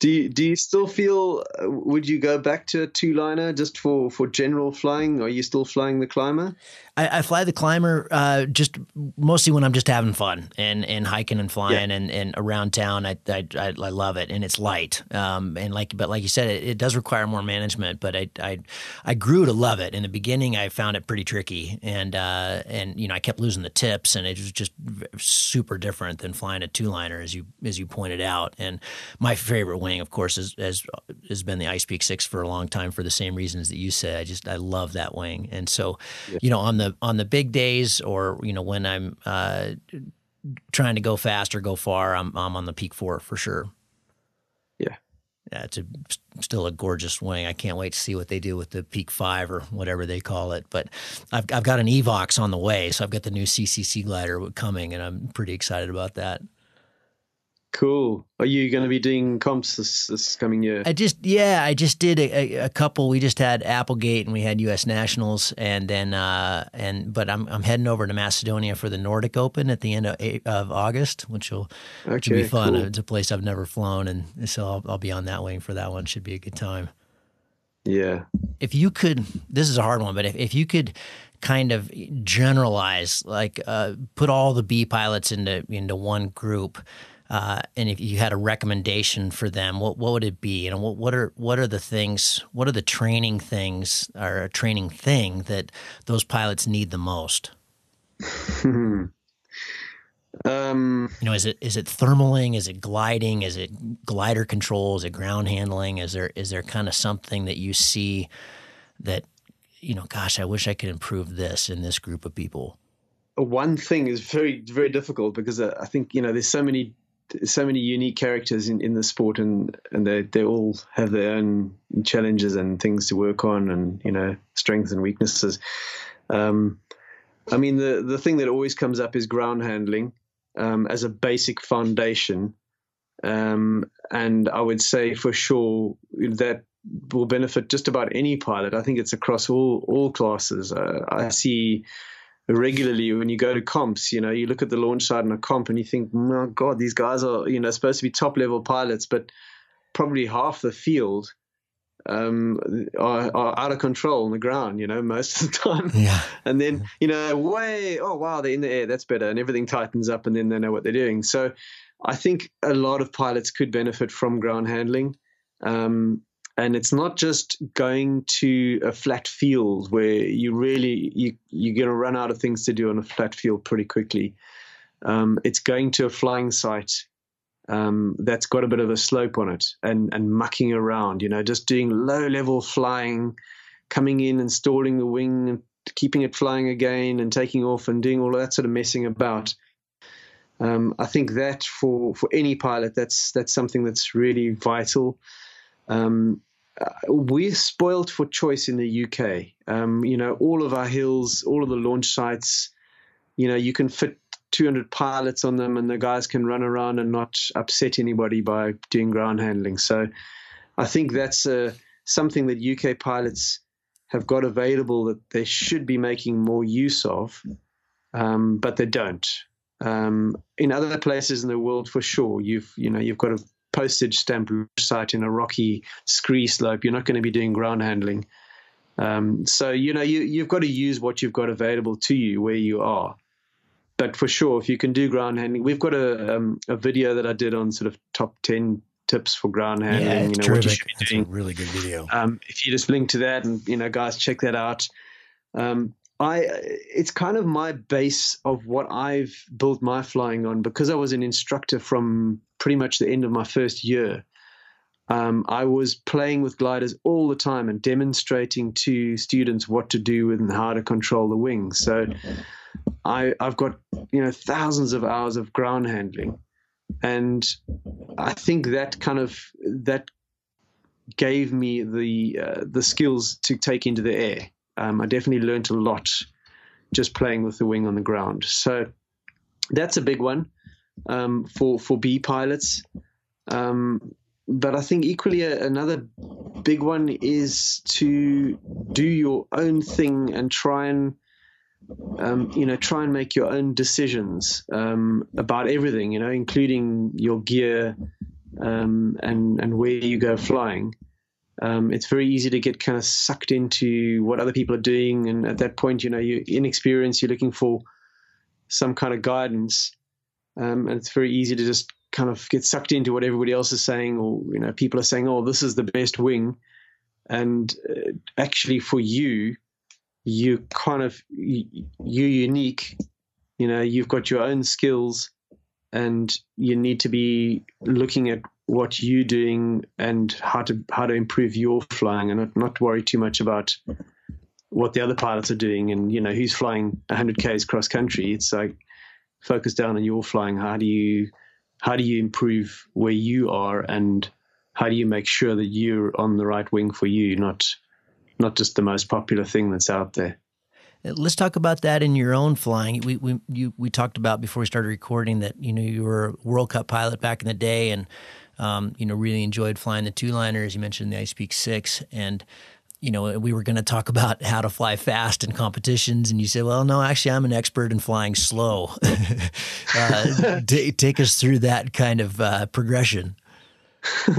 Do you, do you still feel, uh, would you go back to a two liner just for, for general flying? Are you still flying the Klimber? I, I fly the Klimber uh, just mostly when I'm just having fun and, and hiking and flying yeah. and, and around town. I, I, I, love it and it's light. Um, and like but like you said, it, it, does require more management. But I, I I grew to love it. In the beginning, I found it pretty tricky and uh, and you know I kept losing the tips and it was just super different than flying a two liner as you as you pointed out. And my favorite wing, of course, is, has has been the Icepeak six for a long time for the same reasons that you said. I just I love that wing. And so yeah. you know on the on the big days, or you know when I'm uh, trying to go fast or go far, I'm I'm on the peak four for sure. Yeah, yeah, it's a, still a gorgeous wing. I can't wait to see what they do with the Peak Five or whatever they call it. But I've I've got an Evox on the way, so I've got the new CCC glider coming, and I'm pretty excited about that. Cool. Are you going to be doing comps this, this coming year? I just yeah, I just did a, a, couple. We just had Applegate and we had U.S. Nationals, and then uh, and but I'm I'm heading over to Macedonia for the Nordic Open at the end of, of August, which will okay, which will be fun. Cool. It's a place I've never flown, and so I'll, I'll be on that wing for that one. Should be a good time. Yeah. If you could, this is a hard one, but if, if you could kind of generalize, like uh, put all the B pilots into into one group uh, and if you had a recommendation for them, what what would it be? You know, what, what are what are the things? What are the training things or a training thing that those pilots need the most? [LAUGHS] um, you know, is it is it thermaling? Is it gliding? Is it glider control? Is it ground handling? Is there is there kind of something that you see that you know? Gosh, I wish I could improve this in this group of people one thing is very very difficult because uh, I think you know there's so many so many unique characters in, in the sport and, and they, they all have their own challenges and things to work on and, you know, strengths and weaknesses. Um, I mean, the, the thing that always comes up is ground handling um, as a basic foundation. Um, and I would say for sure that will benefit just about any pilot. I think it's across all, all classes. Uh, I see regularly when you go to comps. You know, you look at the launch side in a comp and you think, my God, these guys are you know supposed to be top level pilots, but probably half the field um, are, are, out of control on the ground, you know, [LAUGHS] most of the time. Yeah. And then, you know, way, oh, wow, they're in the air. That's better. And everything tightens up and then they know what they're doing. So I think a lot of pilots could benefit from ground handling. Um, and it's not just going to a flat field where you really you you're going to run out of things to do on a flat field pretty quickly. Um, it's going to a flying site um, that's got a bit of a slope on it and and mucking around. You know, just doing low level flying, coming in, and stalling the wing, and keeping it flying again, and taking off and doing all that sort of messing about. Um, I think that for for any pilot, that's that's something that's really vital. Um, uh, we're spoiled for choice in the UK. Um, you know, all of our hills, all of the launch sites, you know, you can fit 200 pilots on them and the guys can run around and not upset anybody by doing ground handling. So I think that's uh, something that UK pilots have got available that they should be making more use of, um, but they don't. Um, in other places in the world, for sure, you've you know you've got a postage stamp site in a rocky scree slope. You're not going to be doing ground handling. Um, so you know you you've got to use what you've got available to you where you are. But for sure, if you can do ground handling, we've got a um, a video that I did on sort of top ten tips for ground handling. Yeah, you know terrific. what you should be That's doing. a really good video. Um, if you just link to that, and you know, guys, check that out. Um, I it's kind of my base of what I've built my flying on because I was an instructor from pretty much the end of my first year. Um, I was playing with gliders all the time and demonstrating to students what to do with and how to control the wings. So I, I've got you know thousands of hours of ground handling, and I think that kind of that gave me the uh, the skills to take into the air. Um, I definitely learned a lot just playing with the wing on the ground. So that's a big one um, for for B pilots. Um, but I think equally a, another big one is to do your own thing and try and um, you know try and make your own decisions um, about everything. You know, including your gear um, and and where you go flying. Um, it's very easy to get kind of sucked into what other people are doing, and at that point, you know, you're inexperienced. You're looking for some kind of guidance, um, and it's very easy to just kind of get sucked into what everybody else is saying, or you know, people are saying, "Oh, this is the best wing," and uh, actually, for you, you kind of you, you're unique. You know, you've got your own skills, and you need to be looking at what you're doing and how to how to improve your flying, and not, not worry too much about what the other pilots are doing, and you know who's flying 100 k's cross country. It's like focus down on your flying. How do you how do you improve where you are, and how do you make sure that you're on the right wing for you, not not just the most popular thing that's out there. Let's talk about that in your own flying. We we you, we talked about before we started recording that you know you were a World Cup pilot back in the day, and um, you know really enjoyed flying the two liners. You mentioned the Icepeak Six, and you know we were going to talk about how to fly fast in competitions, and you said, "Well, no, actually, I'm an expert in flying slow." [LAUGHS] uh, t- take us through that kind of uh, progression. [LAUGHS]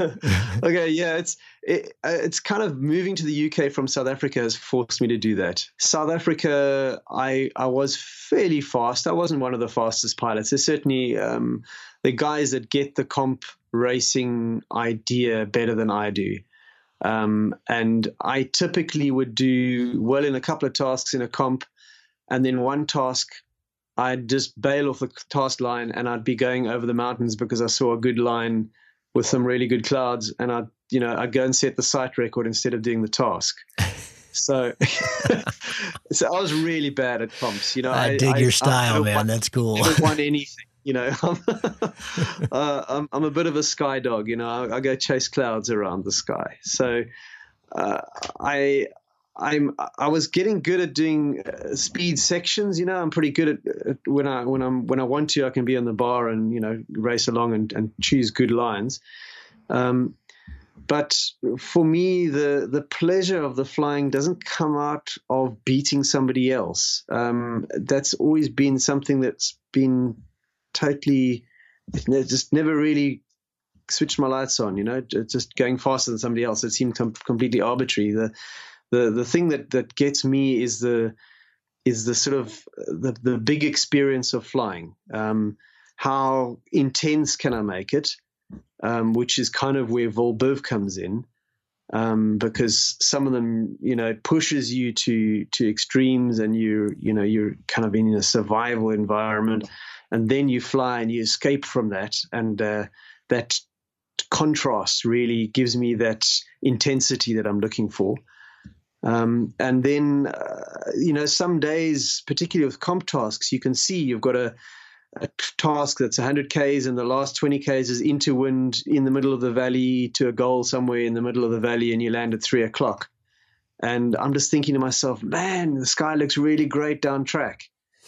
okay, yeah, it's it, it's kind of moving to the UK from South Africa has forced me to do that. South Africa, I I was fairly fast. I wasn't one of the fastest pilots. There's certainly um, the guys that get the comp racing idea better than I do. Um, and I typically would do well in a couple of tasks in a comp, and then one task I'd just bail off the task line and I'd be going over the mountains because I saw a good line with some really good clouds, and I'd you know I'd go and set the site record instead of doing the task. So, [LAUGHS] so I was really bad at comps. You know, I, I dig I, your style, I, man. That's cool. I don't want anything. You know, [LAUGHS] I'm, uh, I'm, I'm a bit of a sky dog. You know, I, I go chase clouds around the sky. So, uh, I I'm I was getting good at doing uh, speed sections. You know, I'm pretty good at, at, when I when I'm when I want to, I can be on the bar and you know race along and, and choose good lines. Um, but for me, the the pleasure of the flying doesn't come out of beating somebody else. Um, that's always been something that's been totally just never really switched my lights on. You know, just going faster than somebody else. It seemed com- completely arbitrary. The the the thing that that gets me is the is the sort of the the big experience of flying. Um, how intense can I make it? Um, which is kind of where vol-biv comes in, um, because some of them, you know, pushes you to to extremes, and you're you know you're kind of in a survival environment, and then you fly and you escape from that, and uh, that contrast really gives me that intensity that I'm looking for. Um, and then, uh, you know, some days, particularly with comp tasks, you can see you've got a, a task that's 100 Ks and the last 20 Ks is into wind in the middle of the valley to a goal somewhere in the middle of the valley and you land at three o'clock. And I'm just thinking to myself, man, the sky looks really great down track.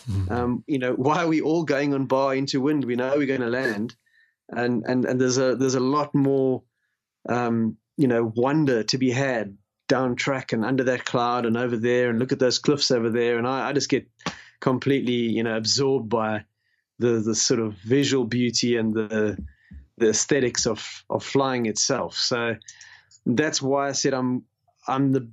Mm-hmm. Um, you know, why are we all going on bar into wind? We know we're going to land. And, and, and there's a, there's a lot more, um, you know, wonder to be had down track and under that cloud and over there and look at those cliffs over there. And I, I just get completely, you know, absorbed by the the sort of visual beauty and the the aesthetics of of flying itself. So that's why I said I'm I'm the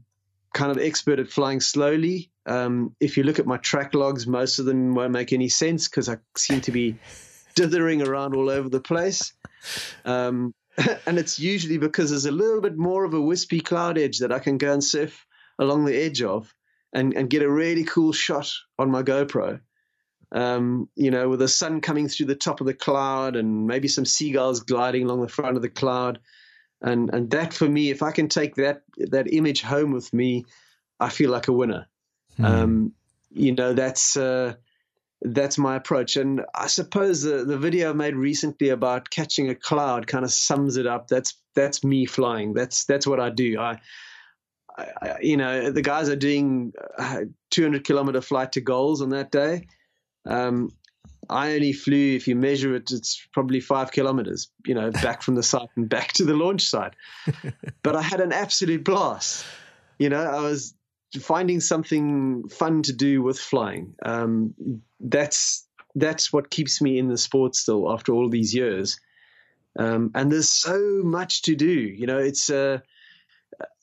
kind of expert at flying slowly. Um, if you look at my track logs, most of them won't make any sense because I seem to be [LAUGHS] dithering around all over the place. Um, [LAUGHS] and it's usually because there's a little bit more of a wispy cloud edge that I can go and surf along the edge of and, and get a really cool shot on my GoPro. Um, you know, with the sun coming through the top of the cloud and maybe some seagulls gliding along the front of the cloud. And and that for me, if I can take that that image home with me, I feel like a winner. Hmm. Um, you know, that's uh, that's my approach. And I suppose the, the video I made recently about catching a cloud kind of sums it up. That's that's me flying. That's that's what I do. I, I you know, the guys are doing 200 kilometer flight to goals on that day. Um, I only flew, if you measure it, it's probably five kilometers, you know, back from the site and back to the launch site. [LAUGHS] but I had an absolute blast. You know, I was finding something fun to do with flying. Um, that's that's what keeps me in the sport still after all these years. Um, and there's so much to do. You know, it's uh,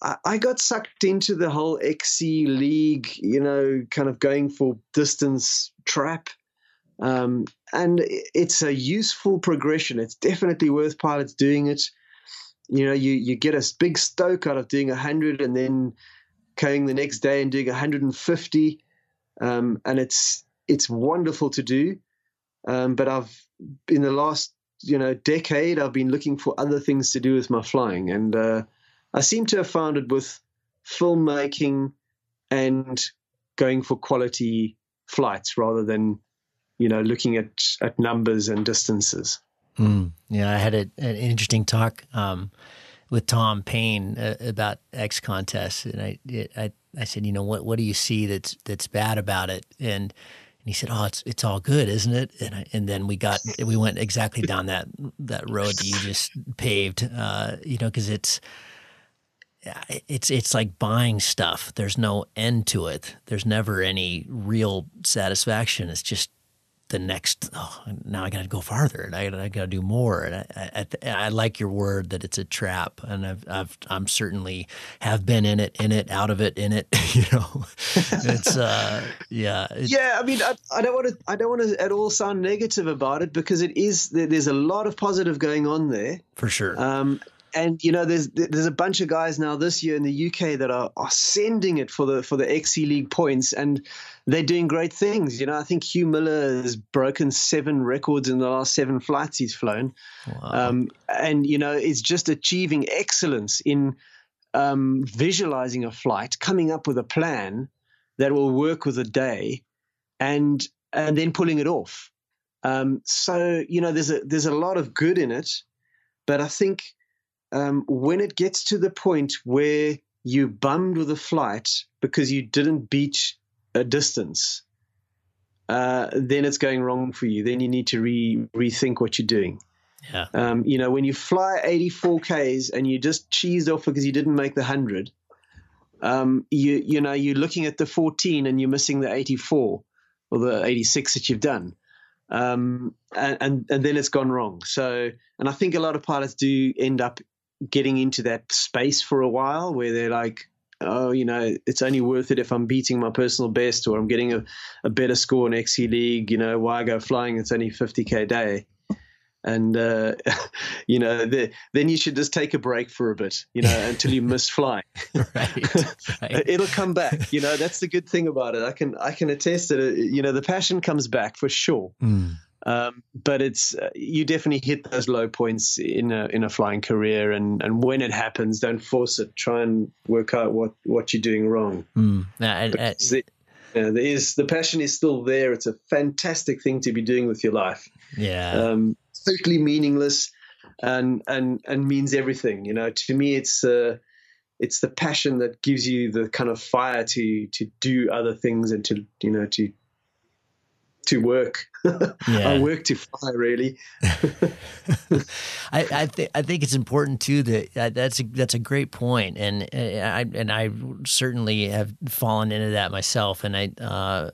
I, I got sucked into the whole XC league. You know, kind of going for distance trap. Um, and it's a useful progression. It's definitely worth pilots doing it. You know, you, you get a big stoke out of doing a hundred and then going the next day and doing 150. Um, and it's it's wonderful to do. Um, but I've in the last you know decade I've been looking for other things to do with my flying, and uh, I seem to have found it with filmmaking and going for quality flights rather than you know looking at at numbers and distances. Mm, yeah, I had a, an interesting talk um, with Tom Payne uh, about XContests, and I, I I said, you know, what what do you see that's that's bad about it? And and he said, oh, it's it's all good, isn't it? And I, and then we got we went exactly down that that road that you just paved, uh, you know, because it's it's it's like buying stuff. There's no end to it. There's never any real satisfaction. It's just the next oh, now I got to go farther and I, I got to do more and I, I, I, like your word that it's a trap and I've, I've I'm certainly have been in it in it out of it in it [LAUGHS] you know? It's uh yeah it, yeah I mean I, I don't want to I don't want to at all sound negative about it because it is there's a lot of positive going on there. For sure. Um and you know there's there's a bunch of guys now this year in the UK that are, are sending it for the for the XC League points and they're doing great things. You know, I think Hugh Miller has broken seven records in the last seven flights he's flown, wow. um, and you know, it's just achieving excellence in um, visualizing a flight, coming up with a plan that will work with a day, and and then pulling it off. Um, so you know, there's a there's a lot of good in it, but I think um, when it gets to the point where you bummed with a flight because you didn't beat a distance, uh, then it's going wrong for you. Then you need to re- rethink what you're doing. Yeah. Um, you know, when you fly 84 Ks and you just cheesed off because you didn't make the 100, um, you, you know, you're looking at the 14 and you're missing the 84 or the 86 that you've done um, and, and, and then it's gone wrong. So, and I think a lot of pilots do end up getting into that space for a while where they're like, oh, you know, it's only worth it if I'm beating my personal best or I'm getting a, a better score in XC League. You know, why go flying? It's only 50k day. And uh, [LAUGHS] you know, the, then you should just take a break for a bit, you know, until you miss flying. [LAUGHS] right, right. [LAUGHS] It'll come back. You know, that's the good thing about it. I can I can attest that. You know, the passion comes back for sure. Mm. Um, but it's uh, you definitely hit those low points in a in a flying career, and and when it happens, don't force it. Try and work out what what you're doing wrong. Mm. Uh, the, there is the passion is still there. It's a fantastic thing to be doing with your life. Yeah, um, totally meaningless, and and and means everything. You know, to me, it's. Uh, it's the passion that gives you the kind of fire to to do other things and to you know to to work. [LAUGHS] Yeah. I work to fly, really. [LAUGHS] I I, th- I think it's important too that uh, that's a, that's a great point, and uh, I and I certainly have fallen into that myself, and I. Uh,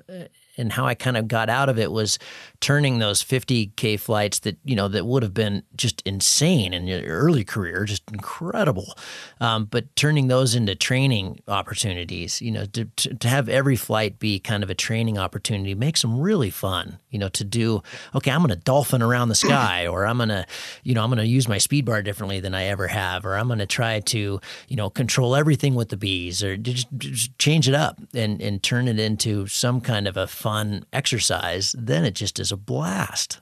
and how I kind of got out of it was turning those 50k flights that you know that would have been just insane in your early career, just incredible, um, but turning those into training opportunities. You know, to, to, to have every flight be kind of a training opportunity makes them really fun. You know, to do okay, I'm going to dolphin around the sky, or I'm going to, you know, I'm going to use my speed bar differently than I ever have, or I'm going to try to, you know, control everything with the bees, or just, just change it up and and turn it into some kind of a fun exercise. Then it just is a blast.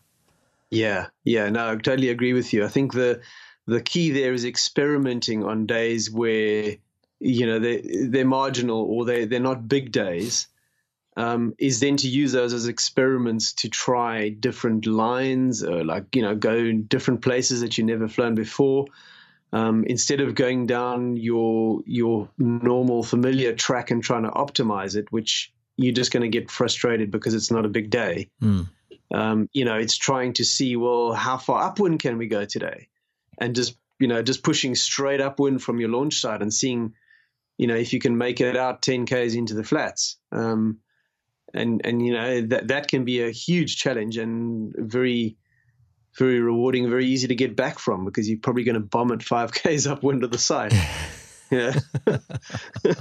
Yeah, yeah, no, I totally agree with you. I think the the key there is experimenting on days where you know they they're marginal or they they're not big days. Um, is then to use those as experiments to try different lines or like you know go different places that you never flown before. Um, instead of going down your your normal familiar track and trying to optimize it, which you're just going to get frustrated because it's not a big day. Mm. Um, you know, it's trying to see, well, how far upwind can we go today? And just, you know, just pushing straight upwind from your launch site and seeing, you know, if you can make it out 10 Ks into the flats. Um, and, and, you know, that, that can be a huge challenge and very, very rewarding, very easy to get back from because you're probably going to bomb it 5 [LAUGHS] Ks upwind of the site. [LAUGHS] yeah. [LAUGHS]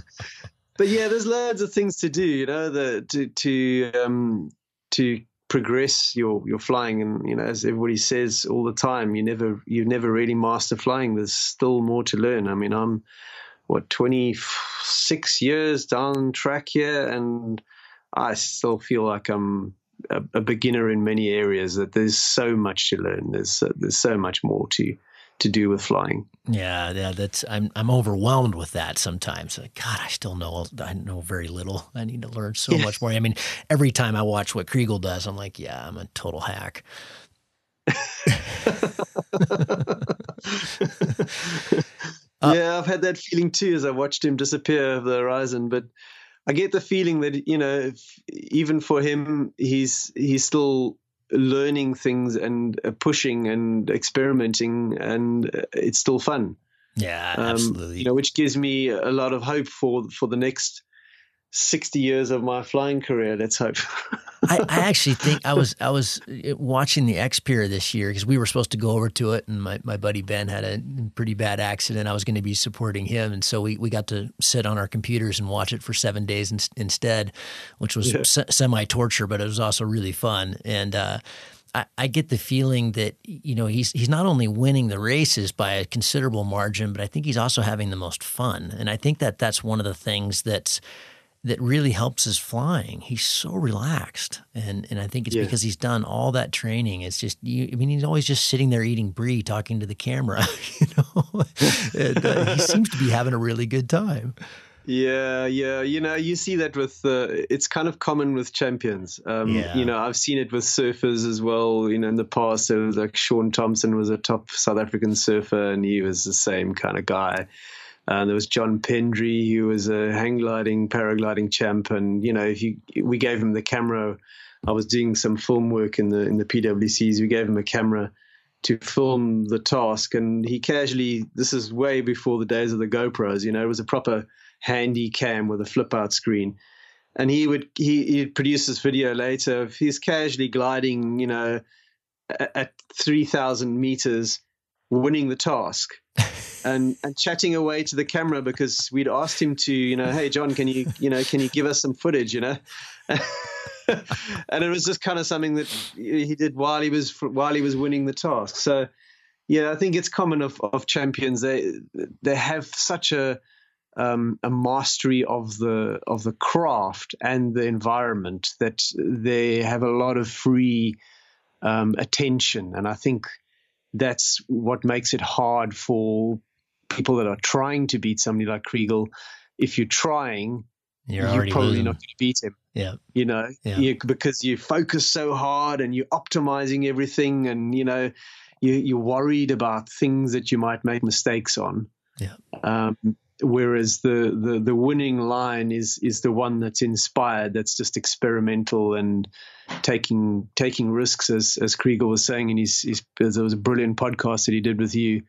but yeah, there's loads of things to do, you know, the, to, to, um, to progress your your flying. And you know as everybody says all the time you never you never really master flying. There's still more to learn. I mean i'm what 26 years down track here and i still feel like i'm a, a beginner in many areas that there's so much to learn. There's uh, there's so much more to to do with flying. Yeah, yeah, that's I'm I'm overwhelmed with that sometimes. Like, God, I still know I know very little. I need to learn so yeah. much more. I mean, every time I watch what Chrigel does, I'm like, yeah, I'm a total hack. [LAUGHS] uh, yeah, I've had that feeling too as I watched him disappear over the horizon. But I get the feeling that you know, if, even for him, he's he's still learning things and uh, pushing and experimenting, and uh, it's still fun. Yeah, um, absolutely. You know, which gives me a lot of hope for for the next 60 years of my flying career. Let's hope. I, I, [LAUGHS] actually think I was I was uh, watching the X-Pyr this year because we were supposed to go over to it, and my, my buddy Ben had a pretty bad accident. I was going to be supporting him, and so we, we got to sit on our computers and watch it for seven days in, instead, which was yeah. se- semi torture, but it was also really fun. And uh, I, I get the feeling that you know he's he's not only winning the races by a considerable margin, but I think he's also having the most fun. And I think that that's one of the things that's that really helps his flying. He's so relaxed, and and I think it's yeah. because he's done all that training. It's just, you, I mean, he's always just sitting there eating brie, talking to the camera, [LAUGHS] you know. and, uh, he seems to be having a really good time. Yeah, yeah. You know, you see that with uh, it's kind of common with champions. Um, yeah. You know, I've seen it with surfers as well. You know, in the past, there was like Shaun Tomson was a top South African surfer, and he was the same kind of guy. And there was John Pendry, who was a hang gliding, paragliding champ. And, you know, if we gave him the camera. I was doing some film work in the in the PWCs. We gave him a camera to film the task, and he casually. This is way before the days of the GoPros. You know, it was a proper handy cam with a flip out screen, and he would he he'd produce this video later of he's casually gliding. You know, at, at three thousand meters, winning the task [LAUGHS] and and chatting away to the camera because we'd asked him to, you know, hey John, can you, you know, can you give us some footage, you know? [LAUGHS] and it was just kind of something that he did while he was while he was winning the task. So, yeah, I think it's common of of champions they they have such a um, a mastery of the of the craft and the environment that they have a lot of free um, attention, and I think that's what makes it hard for people that are trying to beat somebody like Chrigel, if you're trying, you're, you're probably losing. not going to beat him. Yeah. You know, yeah. You, because you focus so hard and you're optimizing everything and, you know, you, you're worried about things that you might make mistakes on. Yeah. Um, whereas the, the the winning line is is the one that's inspired, that's just experimental and taking taking risks, as as Chrigel was saying in his, his there was a brilliant podcast that he did with you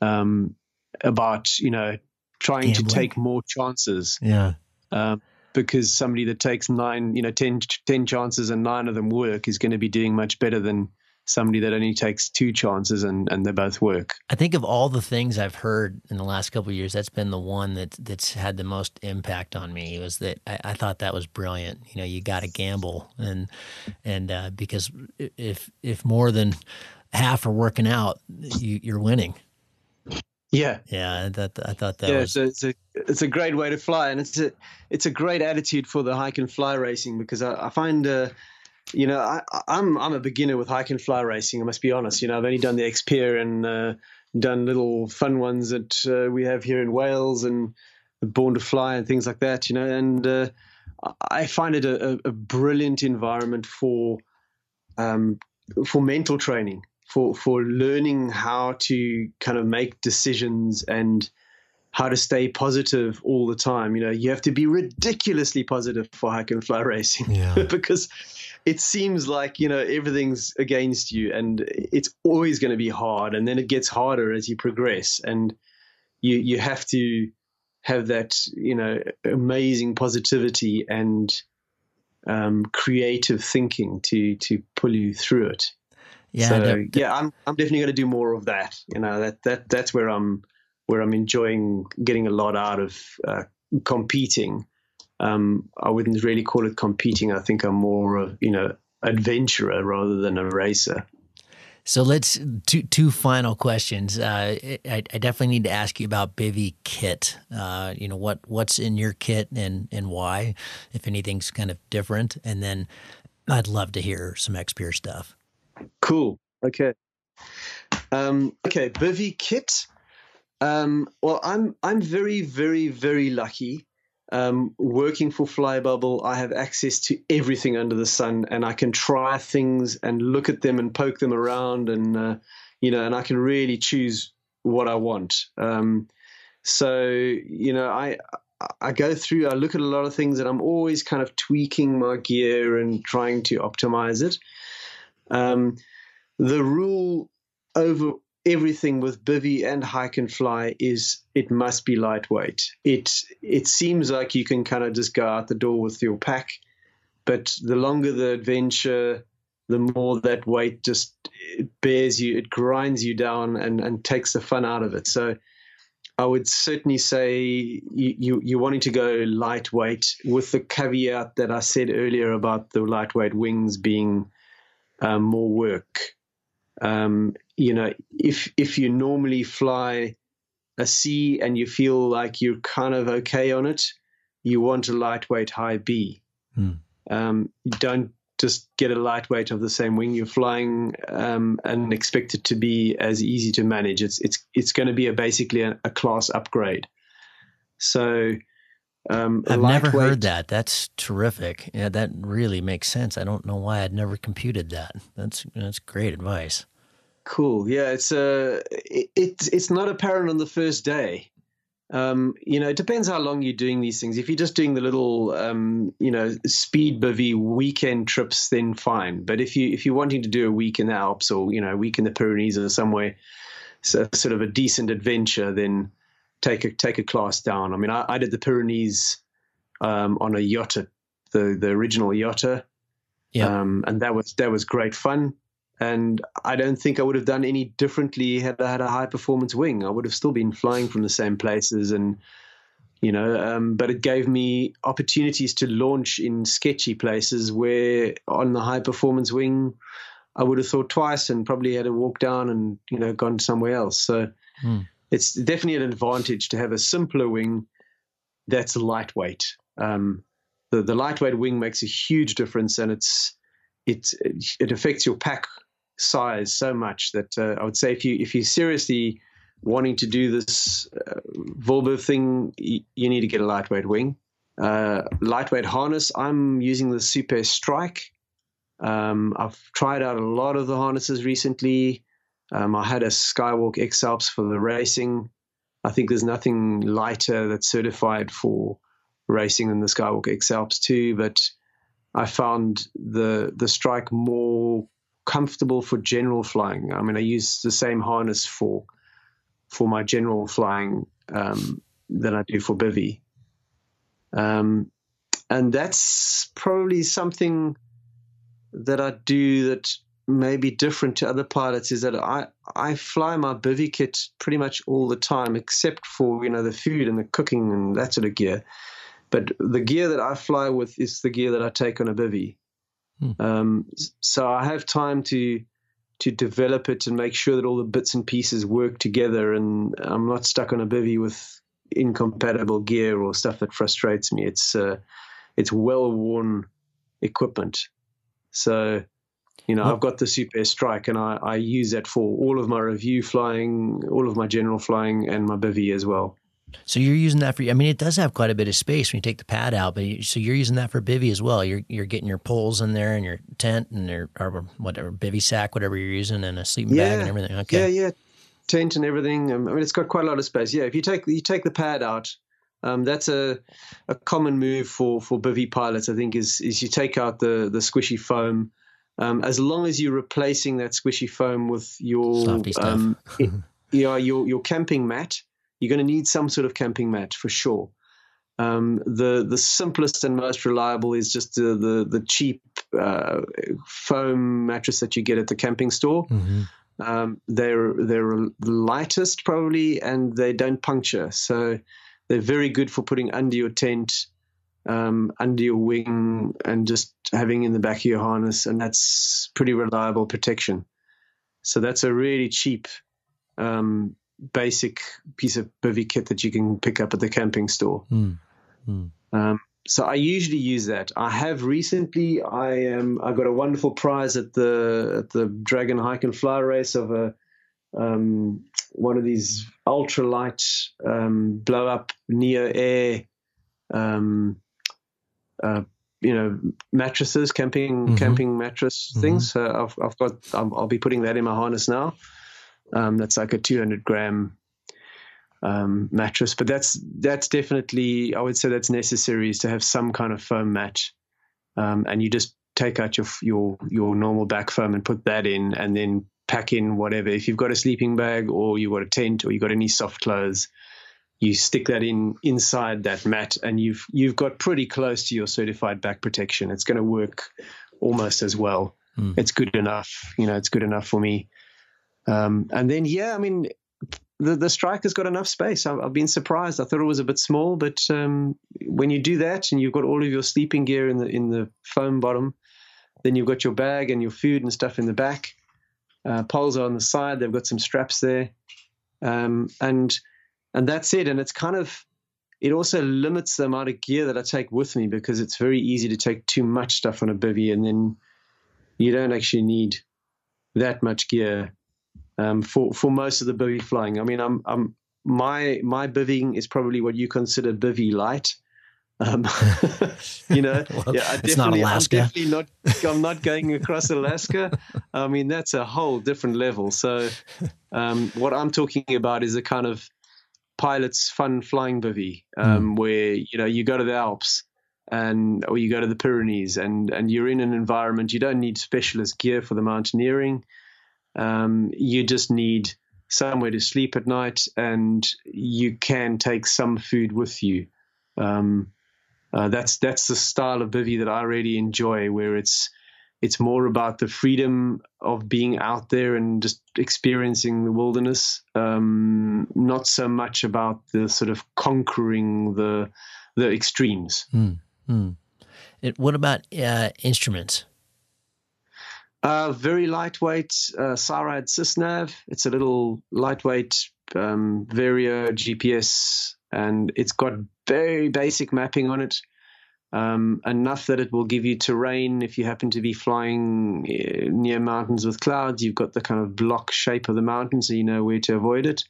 um, about you know trying Gambling. to take more chances. Yeah. Um, because somebody that takes nine, you know, 10, 10 chances and nine of them work is going to be doing much better than somebody that only takes two chances and, and they both work. I think of all the things I've heard in the last couple years, that's been the one that that's had the most impact on me. Was that I, I thought that was brilliant. You know, you got to gamble, and and uh, because if if more than half are working out, you, you're winning. Yeah, yeah. That I thought that yeah, was. it's a, it's a it's a great way to fly, and it's a it's a great attitude for the hike and fly racing because I, I find. Uh, you know, I, am I'm, I'm a beginner with hike and fly racing. I must be honest. You know, I've only done the X-Pyr and uh, done little fun ones that uh, we have here in Wales and Born to Fly and things like that. You know, and uh, I find it a, a, brilliant environment for um, for mental training, for for learning how to kind of make decisions and how to stay positive all the time. You know, you have to be ridiculously positive for hike and fly racing yeah. [LAUGHS] because it seems like you know everything's against you and it's always going to be hard and then it gets harder as you progress and you you have to have that you know amazing positivity and um, creative thinking to to pull you through it yeah so yeah i'm i'm definitely going to do more of that you know that that that's where i'm where i'm enjoying getting a lot out of uh, competing um, I wouldn't really call it competing. I think I'm more of you know adventurer rather than a racer. So let's two two final questions. Uh, I, I, definitely need to ask you about Bivy kit. Uh, you know what what's in your kit and and why, if anything's kind of different. And then I'd love to hear some X-Pyr stuff. Cool. Okay. Um, okay, Bivy kit. Um, well, I'm I'm very very very lucky um, working for Flybubble, I have access to everything under the sun, and I can try things and look at them and poke them around, and uh, you know, and I can really choose what I want. Um, so you know, I I go through, I look at a lot of things, and I'm always kind of tweaking my gear and trying to optimize it. Um, the rule over everything with bivy and hike and fly is it must be lightweight. It it seems like you can kind of just go out the door with your pack, but the longer the adventure, the more that weight just bears you, it grinds you down and, and takes the fun out of it. So I would certainly say you, you you're wanting to go lightweight with the caveat that I said earlier about the lightweight wings being um, more work. Um, you know, if if you normally fly a C and you feel like you're kind of okay on it, you want a lightweight high B. Hmm. Um, don't just get a lightweight of the same wing you're flying um, and expect it to be as easy to manage. It's it's it's going to be a basically a, a class upgrade. So um, I've never heard that. That's terrific. Yeah, that really makes sense. I don't know why I'd never computed that. That's that's great advice. Cool. Yeah, it's uh, it, it's it's not apparent on the first day. Um, you know, it depends how long you're doing these things. If you're just doing the little, um, you know, speed bivy weekend trips, then fine. But if you if you're wanting to do a week in the Alps or you know, a week in the Pyrenees or somewhere, so sort of a decent adventure, then take a take a class down. I mean, I, I did the Pyrenees um, on a yacht, the the original Yeti, yeah, um, and that was that was great fun. And I don't think I would have done any differently had I had a high performance wing. I would have still been flying from the same places and, you know, um, but it gave me opportunities to launch in sketchy places where on the high performance wing, I would have thought twice and probably had to walk down and, you know, gone somewhere else. So hmm. It's definitely an advantage to have a simpler wing that's lightweight. Um, the, the lightweight wing makes a huge difference and it's, it, it affects your pack size so much that uh, I would say if you if you seriously wanting to do this uh, vol-biv thing, you, you, need to get a lightweight wing. Uh, lightweight harness. I'm using the Supair Strike. Um, I've tried out a lot of the harnesses recently. Um, I had a Skywalk X Alps for the racing. I think there's nothing lighter that's certified for racing than the Skywalk X Alps 2, but I found the the strike more comfortable for general flying. I mean, I use the same harness for for my general flying um, than I do for bivy. Um, and that's probably something that I do that may be different to other pilots is that I, I fly my bivy kit pretty much all the time, except for, you know, the food and the cooking and that sort of gear. But the gear that I fly with is the gear that I take on a bivy. Hmm. Um, so I have time to to develop it and make sure that all the bits and pieces work together, and I'm not stuck on a bivy with incompatible gear or stuff that frustrates me. It's uh, it's well worn equipment. So, you know, I've got the Supair Strike, and I, I use that for all of my review flying, all of my general flying, and my bivy as well. So you're using that for. I mean, it does have quite a bit of space when you take the pad out, but you, so you're using that for bivy as well. You're you're getting your poles in there and your tent and your or whatever bivy sack, whatever you're using, and a sleeping yeah. bag and everything. Okay. Yeah, yeah, tent and everything. Um, I mean, it's got quite a lot of space. Yeah, if you take you take the pad out, um, that's a a common move for for bivy pilots. I think is is you take out the the squishy foam. Um, as long as you're replacing that squishy foam with your um, [LAUGHS] yeah your your camping mat you're going to need some sort of camping mat for sure. Um, the the simplest and most reliable is just the the, the cheap uh, foam mattress that you get at the camping store. Mm-hmm. Um, they're they're the lightest probably, and they don't puncture, so they're very good for putting under your tent, um, under your wing, and just having in the back of your harness, and that's pretty reliable protection. So that's a really cheap um, basic piece of bivy kit that you can pick up at the camping store. Mm. Mm. Um, so I usually use that. I have recently. I am. I got a wonderful prize at the at the Dragon Hike and Fly race of a um, one of these ultralight um, blow up neo air. Um, uh, you know mattresses, camping mm-hmm. camping mattress mm-hmm. things. So I've I've got. I'll, I'll be putting that in my harness now. Um, that's like a 200 gram um, mattress, but that's that's definitely I would say that's necessary is to have some kind of foam mat, um, and you just take out your your your normal back foam and put that in, and then pack in whatever. If you've got a sleeping bag or you've got a tent or you've got any soft clothes, you stick that in inside that mat, and you've you've got pretty close to your certified back protection. It's going to work almost as well. Mm. It's good enough, you know. It's good enough for me. Um, and then, yeah, I mean, the, the strike has got enough space. I've, I've, been surprised. I thought it was a bit small, but um, when you do that and you've got all of your sleeping gear in the in the foam bottom, then you've got your bag and your food and stuff in the back. Uh, poles are on the side. They've got some straps there, um, and and that's it. And it's kind of it also limits the amount of gear that I take with me because it's very easy to take too much stuff on a bivy, and then you don't actually need that much gear um, for for most of the bivy flying. I mean, I'm, I'm my my bivvying is probably what you consider bivy light. Um, [LAUGHS] you know, [LAUGHS] well, yeah, I it's not Alaska. I'm definitely not. I'm not going across Alaska. I mean, that's a whole different level. So, um, what I'm talking about is a kind of pilot's fun flying bivy, um, mm. where you know you go to the Alps and or you go to the Pyrenees, and and you're in an environment you don't need specialist gear for the mountaineering. Um, you just need somewhere to sleep at night, and you can take some food with you. Um, uh, that's that's the style of bivy that I really enjoy, where it's it's more about the freedom of being out there and just experiencing the wilderness, um, not so much about the sort of conquering the the extremes. Mm, mm. It, what about uh, instruments? Uh, very lightweight uh, Syride SYS'Nav. It's a little lightweight um, Vario GPS, and it's got very basic mapping on it. Um, enough that it will give you terrain if you happen to be flying uh, near mountains with clouds. You've got the kind of block shape of the mountain, so you know where to avoid it.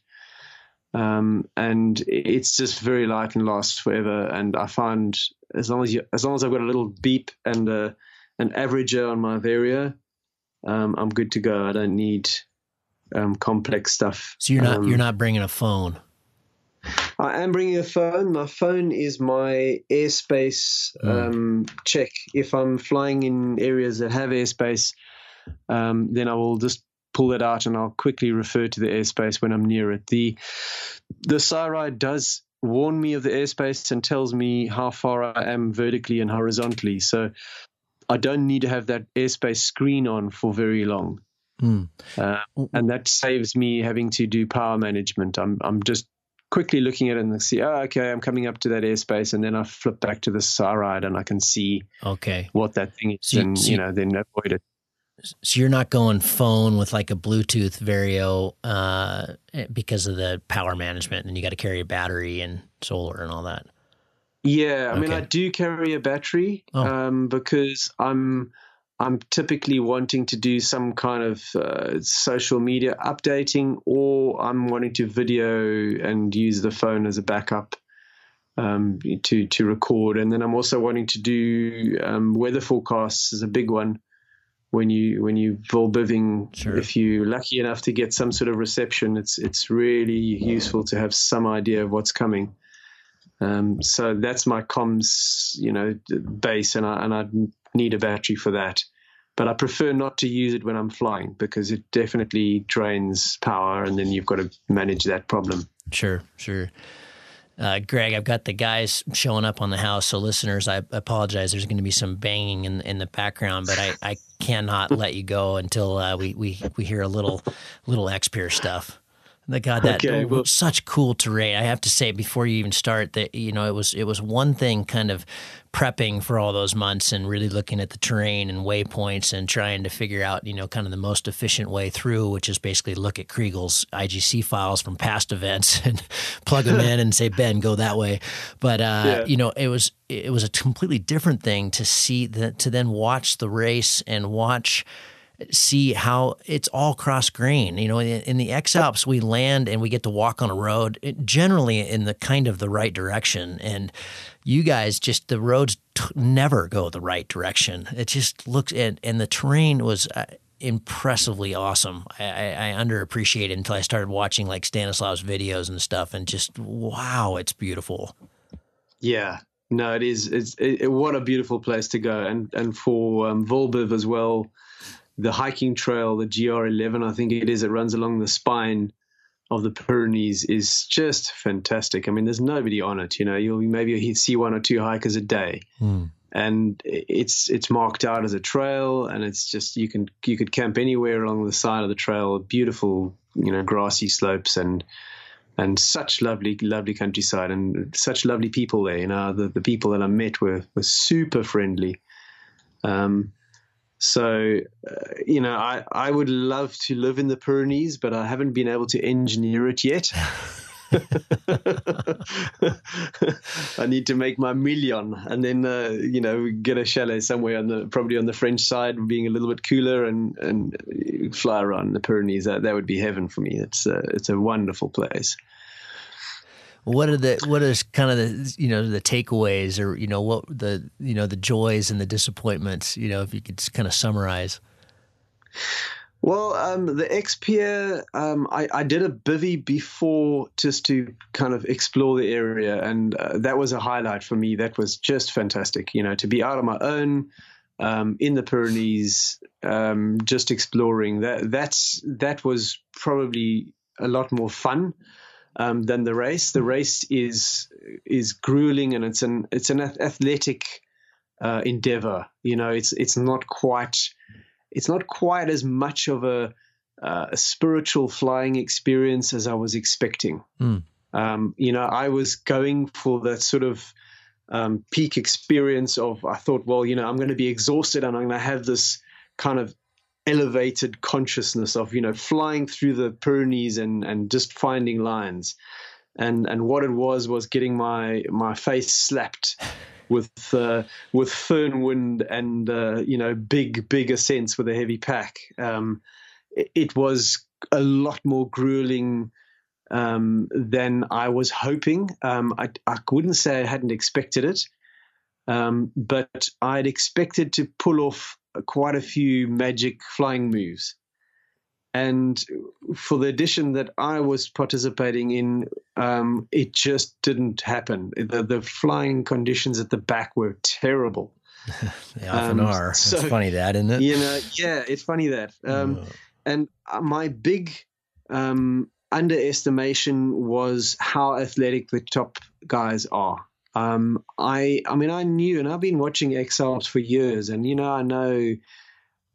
Um, and it's just very light and lasts forever. And I find as long as you, as long as I've got a little beep and a, an averager on my Vario, um, I'm good to go. I don't need um, complex stuff. So you're not um, you're not bringing a phone. I am bringing a phone. My phone is my airspace mm. um, check. If I'm flying in areas that have airspace, um, then I will just pull it out and I'll quickly refer to the airspace when I'm near it. The the Syride does warn me of the airspace and tells me how far I am vertically and horizontally. So I don't need to have that airspace screen on for very long. Mm. Uh, and that saves me having to do power management. I'm I'm just quickly looking at it and see, oh, okay, I'm coming up to that airspace, and then I flip back to the Syride and I can see okay what that thing is, so, and so you know then avoid it. So you're not going phone with like a Bluetooth Vario uh, because of the power management, and you got to carry a battery and solar and all that. Yeah, I okay. mean, I do carry a battery oh. um, because I'm I'm typically wanting to do some kind of uh, social media updating, or I'm wanting to video and use the phone as a backup um, to to record. And then I'm also wanting to do um, weather forecasts is a big one when you when you vol-biving. Sure. If you're lucky enough to get some sort of reception, it's it's really useful to have some idea of what's coming. Um, so that's my comms, you know, base, and I and I need a battery for that. But I prefer not to use it when I'm flying because it definitely drains power, and then you've got to manage that problem. Sure, sure. Uh, Greg, I've got the guys showing up on the house. So, listeners, I apologize. There's going to be some banging in in the background, but I, I cannot let you go until uh, we, we we hear a little little X-Pyr stuff. The God, that okay, well, such cool terrain. I have to say before you even start that you know it was it was one thing kind of prepping for all those months and really looking at the terrain and waypoints and trying to figure out you know kind of the most efficient way through, which is basically look at Chrigel's IGC files from past events [LAUGHS] and plug them in and say Ben go that way. But uh, yeah. you know it was it was a completely different thing to see that to then watch the race and watch see how it's all cross grain. You know, in, the X Alps, we land and we get to walk on a road generally in the kind of the right direction. And you guys just the roads t- never go the right direction. It just looks and and the terrain was. Uh, impressively awesome. I, I, I underappreciated until I started watching like Stanislav's videos and stuff, and just wow, it's beautiful. Yeah, no, it is. It's it, what a beautiful place to go, and and for um, vol-biv as well the hiking trail, the GR11, I think it is, it runs along the spine of the Pyrenees is just fantastic. I mean, there's nobody on it. You know, you'll maybe see one or two hikers a day, mm. and it's it's marked out as a trail, and it's just you can you could camp anywhere along the side of the trail. Beautiful, you know, grassy slopes and and such lovely lovely countryside and such lovely people there. You know, the the people that I met were were super friendly. Um, so, uh, you know, I, I would love to live in the Pyrenees, but I haven't been able to engineer it yet. [LAUGHS] [LAUGHS] I need to make my million and then, uh, you know, get a chalet somewhere on the probably on the French side, being a little bit cooler and and fly around the Pyrenees. That that would be heaven for me. It's a, it's a wonderful place what are the what is kind of the you know the takeaways or you know what the you know the joys and the disappointments you know if you could kind of summarize? Well um, the X-Pyr um, I, I, did a bivy before just to kind of explore the area. And uh, that was a highlight for me. That was just fantastic you know to be out on my own um, in the Pyrenees um, just exploring. That that's that was probably a lot more fun um, than the race. The race is is grueling and it's an it's an athletic uh, endeavor. You know, it's it's not quite it's not quite as much of a, uh, a spiritual flying experience as I was expecting. Mm. Um, you know, I was going for that sort of um, peak experience of I thought, well, you know, I'm going to be exhausted and I'm going to have this kind of elevated consciousness of you know flying through the Pyrenees and and just finding lines, and and what it was was getting my my face slapped [LAUGHS] with uh, with foehn wind and uh, you know big big ascents with a heavy pack. Um, it, it, was a lot more grueling um, than I was hoping. Um, I, I wouldn't say I hadn't expected it, um, but I'd expected to pull off quite a few magic flying moves. and for the edition that I was participating in, um, it just didn't happen. The, the flying conditions at the back were terrible. [LAUGHS] they often um, are. So, it's funny that, isn't it? You know, yeah, it's funny that. Um, oh. And uh, my big um, underestimation was how athletic the top guys are. Um, I, I mean, I knew, and I've been watching X Alps for years, and you know, I know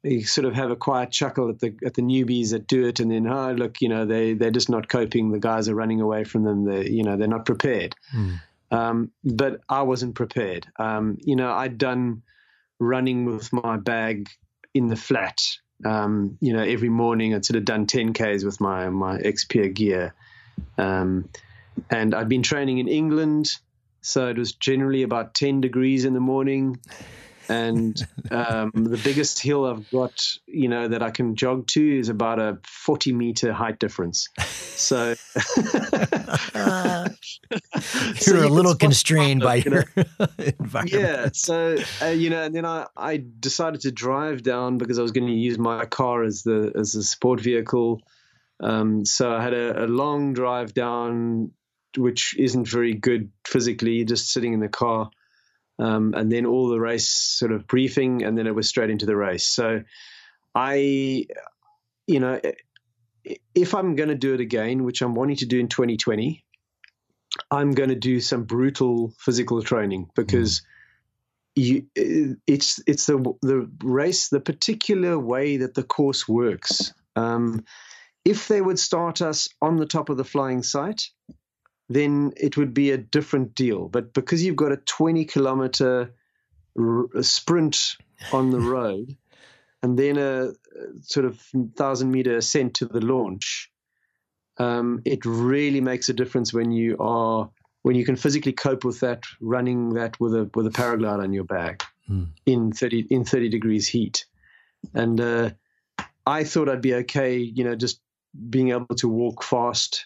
you sort of have a quiet chuckle at the at the newbies that do it, and then oh look, you know they they're just not coping. The guys are running away from them. They you know they're not prepared. Mm. Um, but I wasn't prepared. Um, you know I'd done running with my bag in the flat. Um, you know every morning I'd sort of done 10 k's with my my X-Pyr gear, um, and I'd been training in England, so it was generally about 10 degrees in the morning and [LAUGHS] um, the biggest hill I've got, you know, that I can jog to is about a 40 meter height difference. So [LAUGHS] you're so a little constrained by your know? [LAUGHS] environment. Yeah. So, uh, you know, and then I, I decided to drive down because I was going to use my car as the, as a sport vehicle. Um, so I had a, a long drive down, which isn't very good physically, just sitting in the car um, and then all the race sort of briefing, and then it was straight into the race. So I, you know, if I'm going to do it again, which I'm wanting to do in 2020, I'm going to do some brutal physical training because. Mm. You, it's it's the the race, the particular way that the course works. Um, if they would start us on the top of the flying sight, then it would be a different deal. But because you've got a 20 kilometer r- sprint on the [LAUGHS] road and then a sort of thousand meter ascent to the launch, um, it really makes a difference when you are when you can physically cope with that running that with a with a paraglide on your back mm. in 30 in 30 degrees heat and uh, I thought I'd be okay you know just being able to walk fast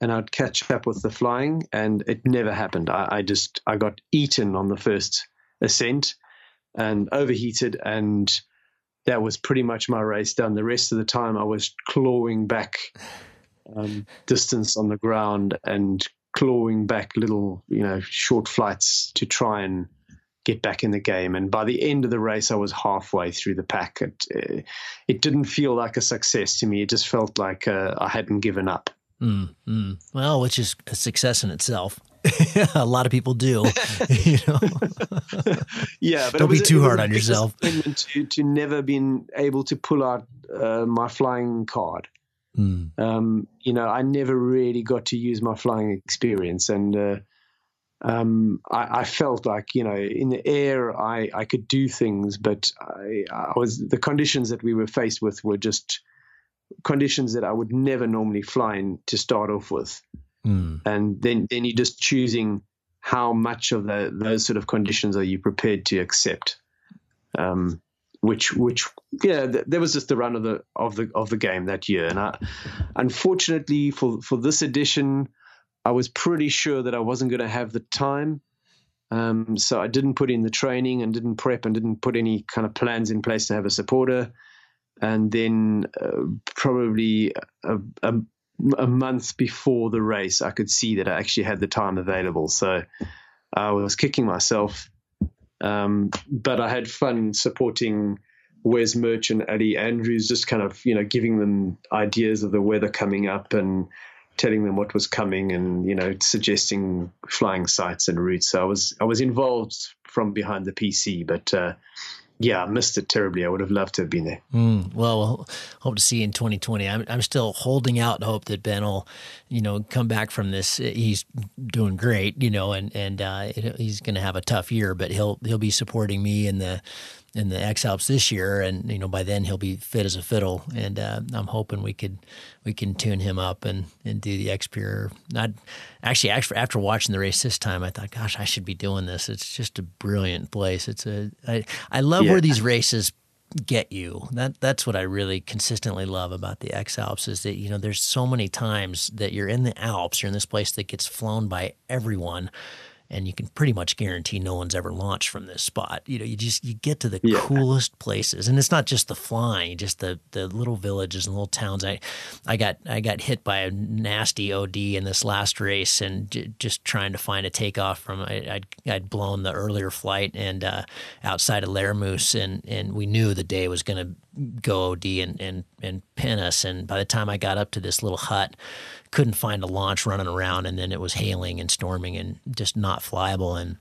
and I'd catch up with the flying, and it never happened. I, I just I got eaten on the first ascent and overheated, and that was pretty much my race done. The rest of the time, I was clawing back um, distance on the ground and clawing back little, you know, short flights to try and get back in the game. And by the end of the race, I was halfway through the pack. It, uh, it didn't feel like a success to me. It just felt like uh, I hadn't given up. Mm, mm. Well, which is a success in itself. [LAUGHS] [LAUGHS] a lot of people do, [LAUGHS] you know. yeah, but don't be too hard on yourself. To to never been able to pull out uh, my flying card. Mm. Um, you know, I never really got to use my flying experience, and uh, um, I, I, felt like you know, in the air, I I could do things, but I, I was the conditions that we were faced with were just conditions that I would never normally fly in to start off with. Mm. And then, then you're just choosing how much of the, those sort of conditions are you prepared to accept. Um, which, which, yeah, th- there was just the run of the of the of the game that year, and I, unfortunately for for this edition, I was pretty sure that I wasn't going to have the time. Um, so I didn't put in the training and didn't prep and didn't put any kind of plans in place to have a supporter and then uh, probably a, a, a, month before the race, I could see that I actually had the time available. So I was kicking myself, um, but I had fun supporting Wes Murch and Eddie Andrews, just kind of you know giving them ideas of the weather coming up and telling them what was coming and you know suggesting flying sites and routes. So I was I was involved from behind the PC, but uh, yeah, I missed it terribly. I would have loved to have been there. Mm, well, hope to see you in 2020. I'm, I'm still holding out hope that Ben will, you know, come back from this. He's doing great, you know, and and uh, he's going to have a tough year, but he'll he'll be supporting me in the in the X Alps this year, and you know by then he'll be fit as a fiddle, and uh, I'm hoping we could we can tune him up and, and do the X-Pyr. Not actually after after watching the race this time, I thought, gosh, I should be doing this. It's just a brilliant place. It's a I I love yeah. where these races get you. That that's what I really consistently love about the X Alps is that you know there's so many times that you're in the Alps, you're in this place that gets flown by everyone and you can pretty much guarantee no one's ever launched from this spot. You know, you just you get to the Yeah. coolest places, and it's not just the flying, just the the little villages and little towns. I I got I got hit by a nasty OD in this last race, and j- just trying to find a takeoff from I, I'd I'd blown the earlier flight and uh, outside of Laramousse, and and we knew the day was going to go OD and and and pin us. And by the time I got up to this little hut, couldn't find a launch running around, and then it was hailing and storming and just not flyable and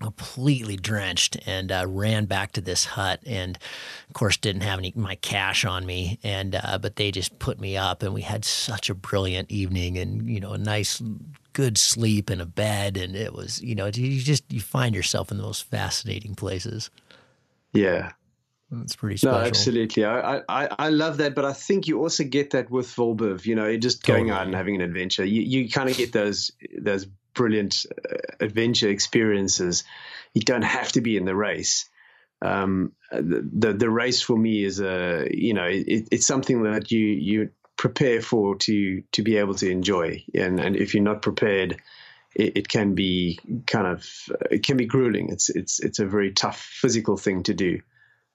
completely drenched. And uh, ran back to this hut and of course didn't have any my cash on me. And uh, but they just put me up and we had such a brilliant evening and you know a nice good sleep and a bed. And it was you know you just you find yourself in the most fascinating places. Yeah. It's pretty special No, absolutely. I, I, I love that, but I think you also get that with vol-biv. You know, you're just going out and having an adventure. You you kind of get those those brilliant uh, adventure experiences. You don't have to be in the race. Um, the, the the race for me is a you know it, it's something that you you prepare for to to be able to enjoy, and and if you're not prepared. It, it can be kind of it can be grueling. It's it's it's a very tough physical thing to do.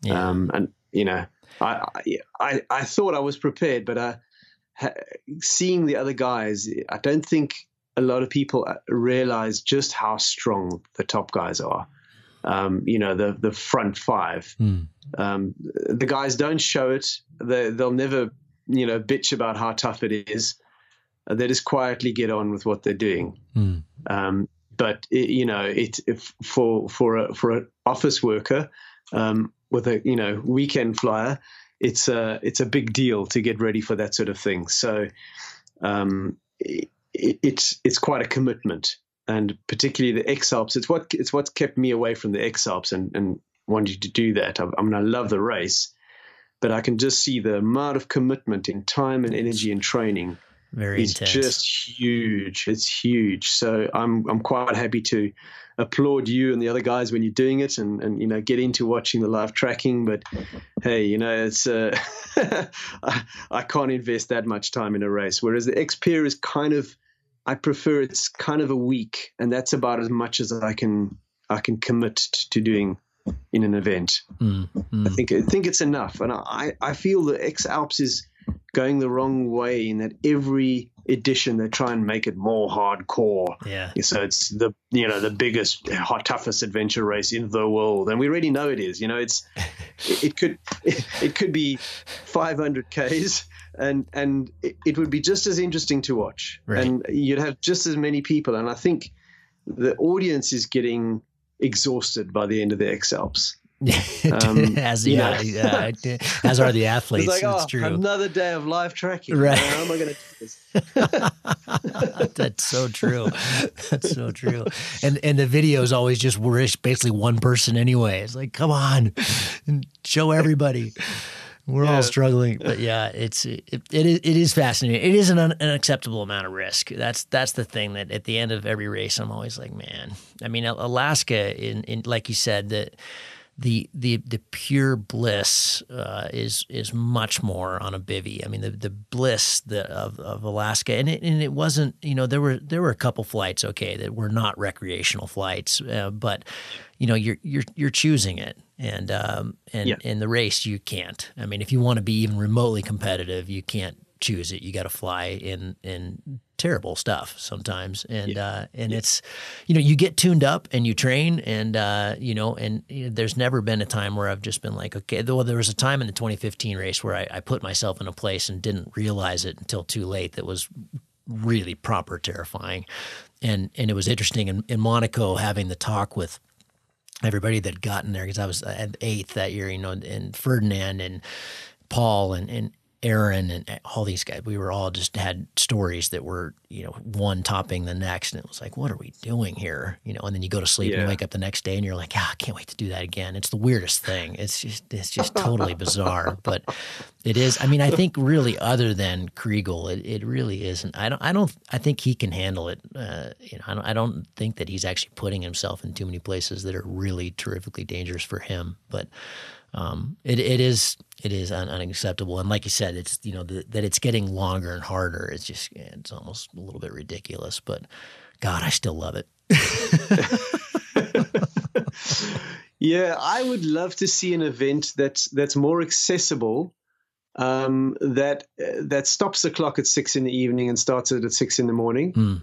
Yeah. Um, and you know, I, I I I thought I was prepared, but uh, seeing the other guys, I don't think a lot of people uh, realize just how strong the top guys are. Um, you know, the the front five. Hmm. Um, the guys don't show it. They they'll never you know bitch about how tough it is. They just quietly get on with what they're doing. Hmm. Um, but it, you know, it if for for a for an office worker um, with a you know weekend flyer, it's a it's a big deal to get ready for that sort of thing. So um, it, it's it's quite a commitment, and particularly the Alps. It's what it's what's kept me away from the Alps and and wanting to do that. I, I mean, I love the race. But I can just see the amount of commitment in time and energy and training very it's intense just huge. It's huge. So I'm I'm quite happy to applaud you and the other guys when you're doing it, and and you know get into watching the live tracking. But hey, you know it's uh, [LAUGHS] I, I can't invest that much time in a race. Whereas the X-Pyr is kind of I prefer it's kind of a week, and that's about as much as I can I can commit to doing in an event. Hmm. Hmm. I think I think it's enough, and I I feel the X Alps is going the wrong way in that every edition they try and make it more hardcore. yeah So it's the you know the biggest, hot, toughest adventure race in the world, and we already know it is. You know, it's it, [LAUGHS] it could it, could be 500 k's, and and it, it would be just as interesting to watch, Right. and you'd have just as many people. And I think the audience is getting exhausted by the end of the X Alps. [LAUGHS] Um, as yeah, yeah. as are the [LAUGHS] athletes. It's like, it's oh, true. another day of live tracking. Right. How am I going to do this? [LAUGHS] That's so true. That's so true. And and the video is always just we're basically one person anyway. It's like, come on, show everybody. We're Yeah. all struggling, but yeah, it's it, it is it is fascinating. It is an un, unacceptable amount of risk. That's that's the thing that at the end of every race, I'm always like, man. I mean, Alaska, in, in like you said, that the the the pure bliss uh, is is much more on a bivy. I mean, the the bliss the, of of Alaska, and it and it wasn't. You know, there were there were a couple flights, okay, that were not recreational flights, uh, but you know, you're you're you're choosing it, and um and Yeah. in the race you can't. I mean, if you want to be even remotely competitive, you can't choose it. You got to fly in in terrible stuff sometimes, and uh, and it's you know you get tuned up and you train, and uh, you know, and you know, there's never been a time where I've just been like, okay. Well, there was a time in the 2015 race where I, I put myself in a place and didn't realize it until too late. That was really proper terrifying, and and it was interesting in, in Monaco having the talk with everybody that gotten there because I was at eighth that year, you know, and Ferdinand and Paul and, and Aaron and all these guys, we were all just had stories that were, you know, one topping the next. And it was like, what are we doing here? You know, and then you go to sleep and Yeah. you wake up the next day and you're like, ah, I can't wait to do that again. It's the weirdest thing. It's just, it's just [LAUGHS] totally bizarre. But it is, I mean, I think really other than Chrigel, it, it really isn't. I don't, I don't, I think he can handle it. Uh, you know, I don't, I don't think that he's actually putting himself in too many places that are really terrifically dangerous for him. But, um, it, it is it is un- unacceptable, and like you said, it's you know the, that it's getting longer and harder. It's just it's almost a little bit ridiculous, but God, I still love it. [LAUGHS] yeah, I would love to see an event that's that's more accessible, um, that uh, that stops the clock at six in the evening and starts it at six in the morning. Mm.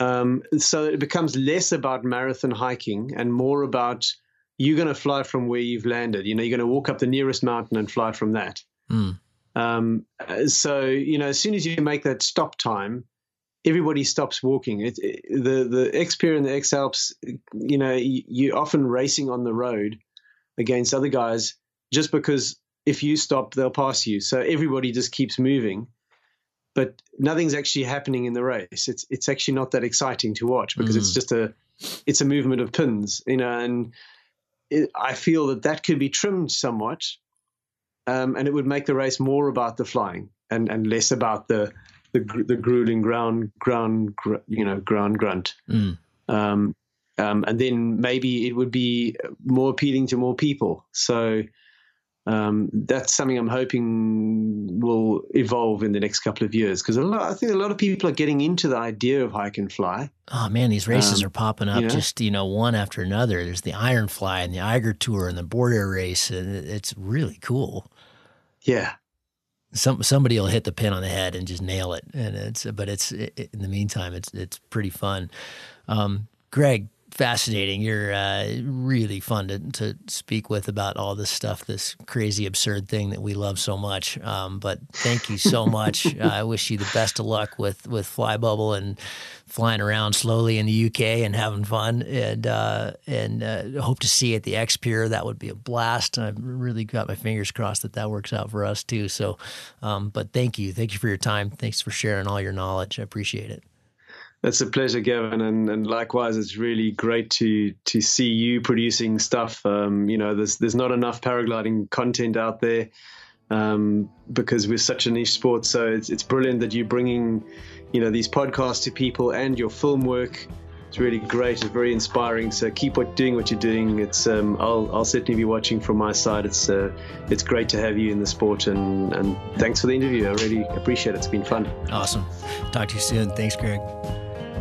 Um, so it becomes less about marathon hiking and more about you're going to fly from where you've landed. You know, you're going to walk up the nearest mountain and fly from that. Mm. Um, so you know, as soon as you make that stop time, everybody stops walking. It, it, the the X-Pyr and the X Alps, you know, you, are often racing on the road against other guys just because if you stop, they'll pass you. So everybody just keeps moving, but nothing's actually happening in the race. It's it's actually not that exciting to watch because mm. it's just a it's a movement of pins, you know, and it, I feel that that could be trimmed somewhat um, and it would make the race more about the flying and, and less about the the, the grueling ground ground you know ground grunt. Mm. Um, um, and then maybe it would be more appealing to more people. So um, that's something I'm hoping will evolve in the next couple of years because I think a lot of people are getting into the idea of hike and fly. Oh man, these races um, are popping up you know? just you know one after another. There's the Iron Fly and the Eiger Tour and the Border Race, and it's really cool. Yeah. Some somebody will hit the pin on the head and just nail it, and it's but it's it, in the meantime it's it's pretty fun. Um, Greg, fascinating. You're uh, really fun to, to speak with about all this stuff, this crazy, absurd thing that we love so much. Um, but thank you so [LAUGHS] much. uh, I wish you the best of luck with with Flybubble and flying around slowly in the UK and having fun. And uh, and uh, hope to see you at the X-Pyr. That would be a blast. I've really got my fingers crossed that that works out for us too. So, um, but thank you, thank you for your time. Thanks for sharing all your knowledge. I appreciate it. It's a pleasure, Gavin, and, and likewise, it's really great to to see you producing stuff. Um, you know, there's there's not enough paragliding content out there um, because we're such a niche sport. So it's it's brilliant that you're bringing, you know, these podcasts to people and your film work. It's really great. It's very inspiring. So keep doing what you're doing. It's um, I'll I'll certainly be watching from my side. It's uh, it's great to have you in the sport, and and thanks for the interview. I really appreciate it. It's been fun. Awesome. Talk to you soon. Thanks, Greg.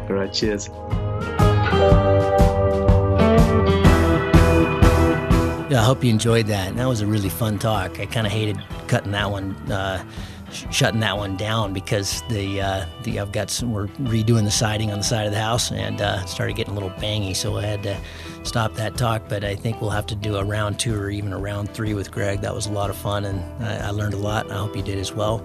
All right, cheers. Yeah, I hope you enjoyed that. That was a really fun talk. I kind of hated cutting that one, uh, sh- shutting that one down because the uh, the I've got some we're redoing the siding on the side of the house and uh, started getting a little bangy, so I had to stop that talk. But I think we'll have to do a round two or even a round three with Greg. That was a lot of fun, and I, I learned a lot. I hope you did as well.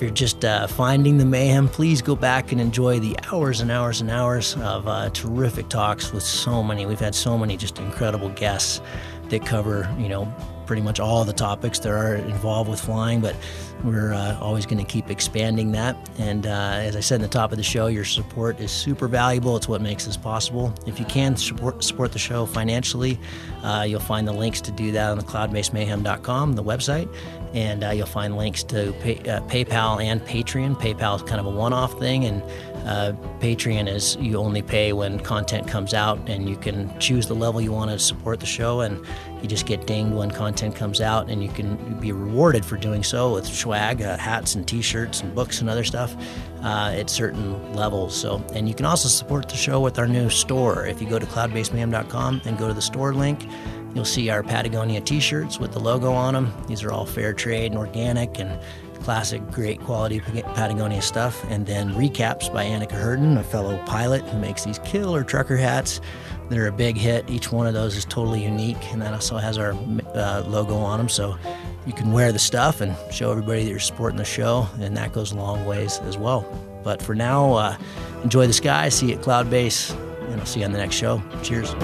If you're just uh, finding the mayhem, please go back and enjoy the hours and hours and hours of uh, terrific talks with so many. We've had so many just incredible guests that cover, you know, pretty much all the topics that are involved with flying, but we're uh, always going to keep expanding that. And uh, as I said in the top of the show, your support is super valuable. It's what makes this possible. If you can support support the show financially, uh, you'll find the links to do that on the cloudbasemayhem.com, the website and uh, you'll find links to pay, uh, PayPal and Patreon. PayPal is kind of a one-off thing, and uh, Patreon is you only pay when content comes out, and you can choose the level you want to support the show, and you just get dinged when content comes out, and you can be rewarded for doing so with swag, uh, hats and T-shirts and books and other stuff uh, at certain levels. So, and you can also support the show with our new store. If you go to cloudbasemayhem.com and go to the store link. You'll see our Patagonia t shirts with the logo on them. These are all fair trade and organic and classic, great quality Patagonia stuff. And then recaps by Annika Herden, a fellow pilot who makes these killer trucker hats. They're a big hit. Each one of those is totally unique, and that also has our uh, logo on them. So you can wear the stuff and show everybody that you're supporting the show, and that goes a long ways as well. But for now, uh, enjoy the sky. See you at Cloud Base, and I'll see you on the next show. Cheers.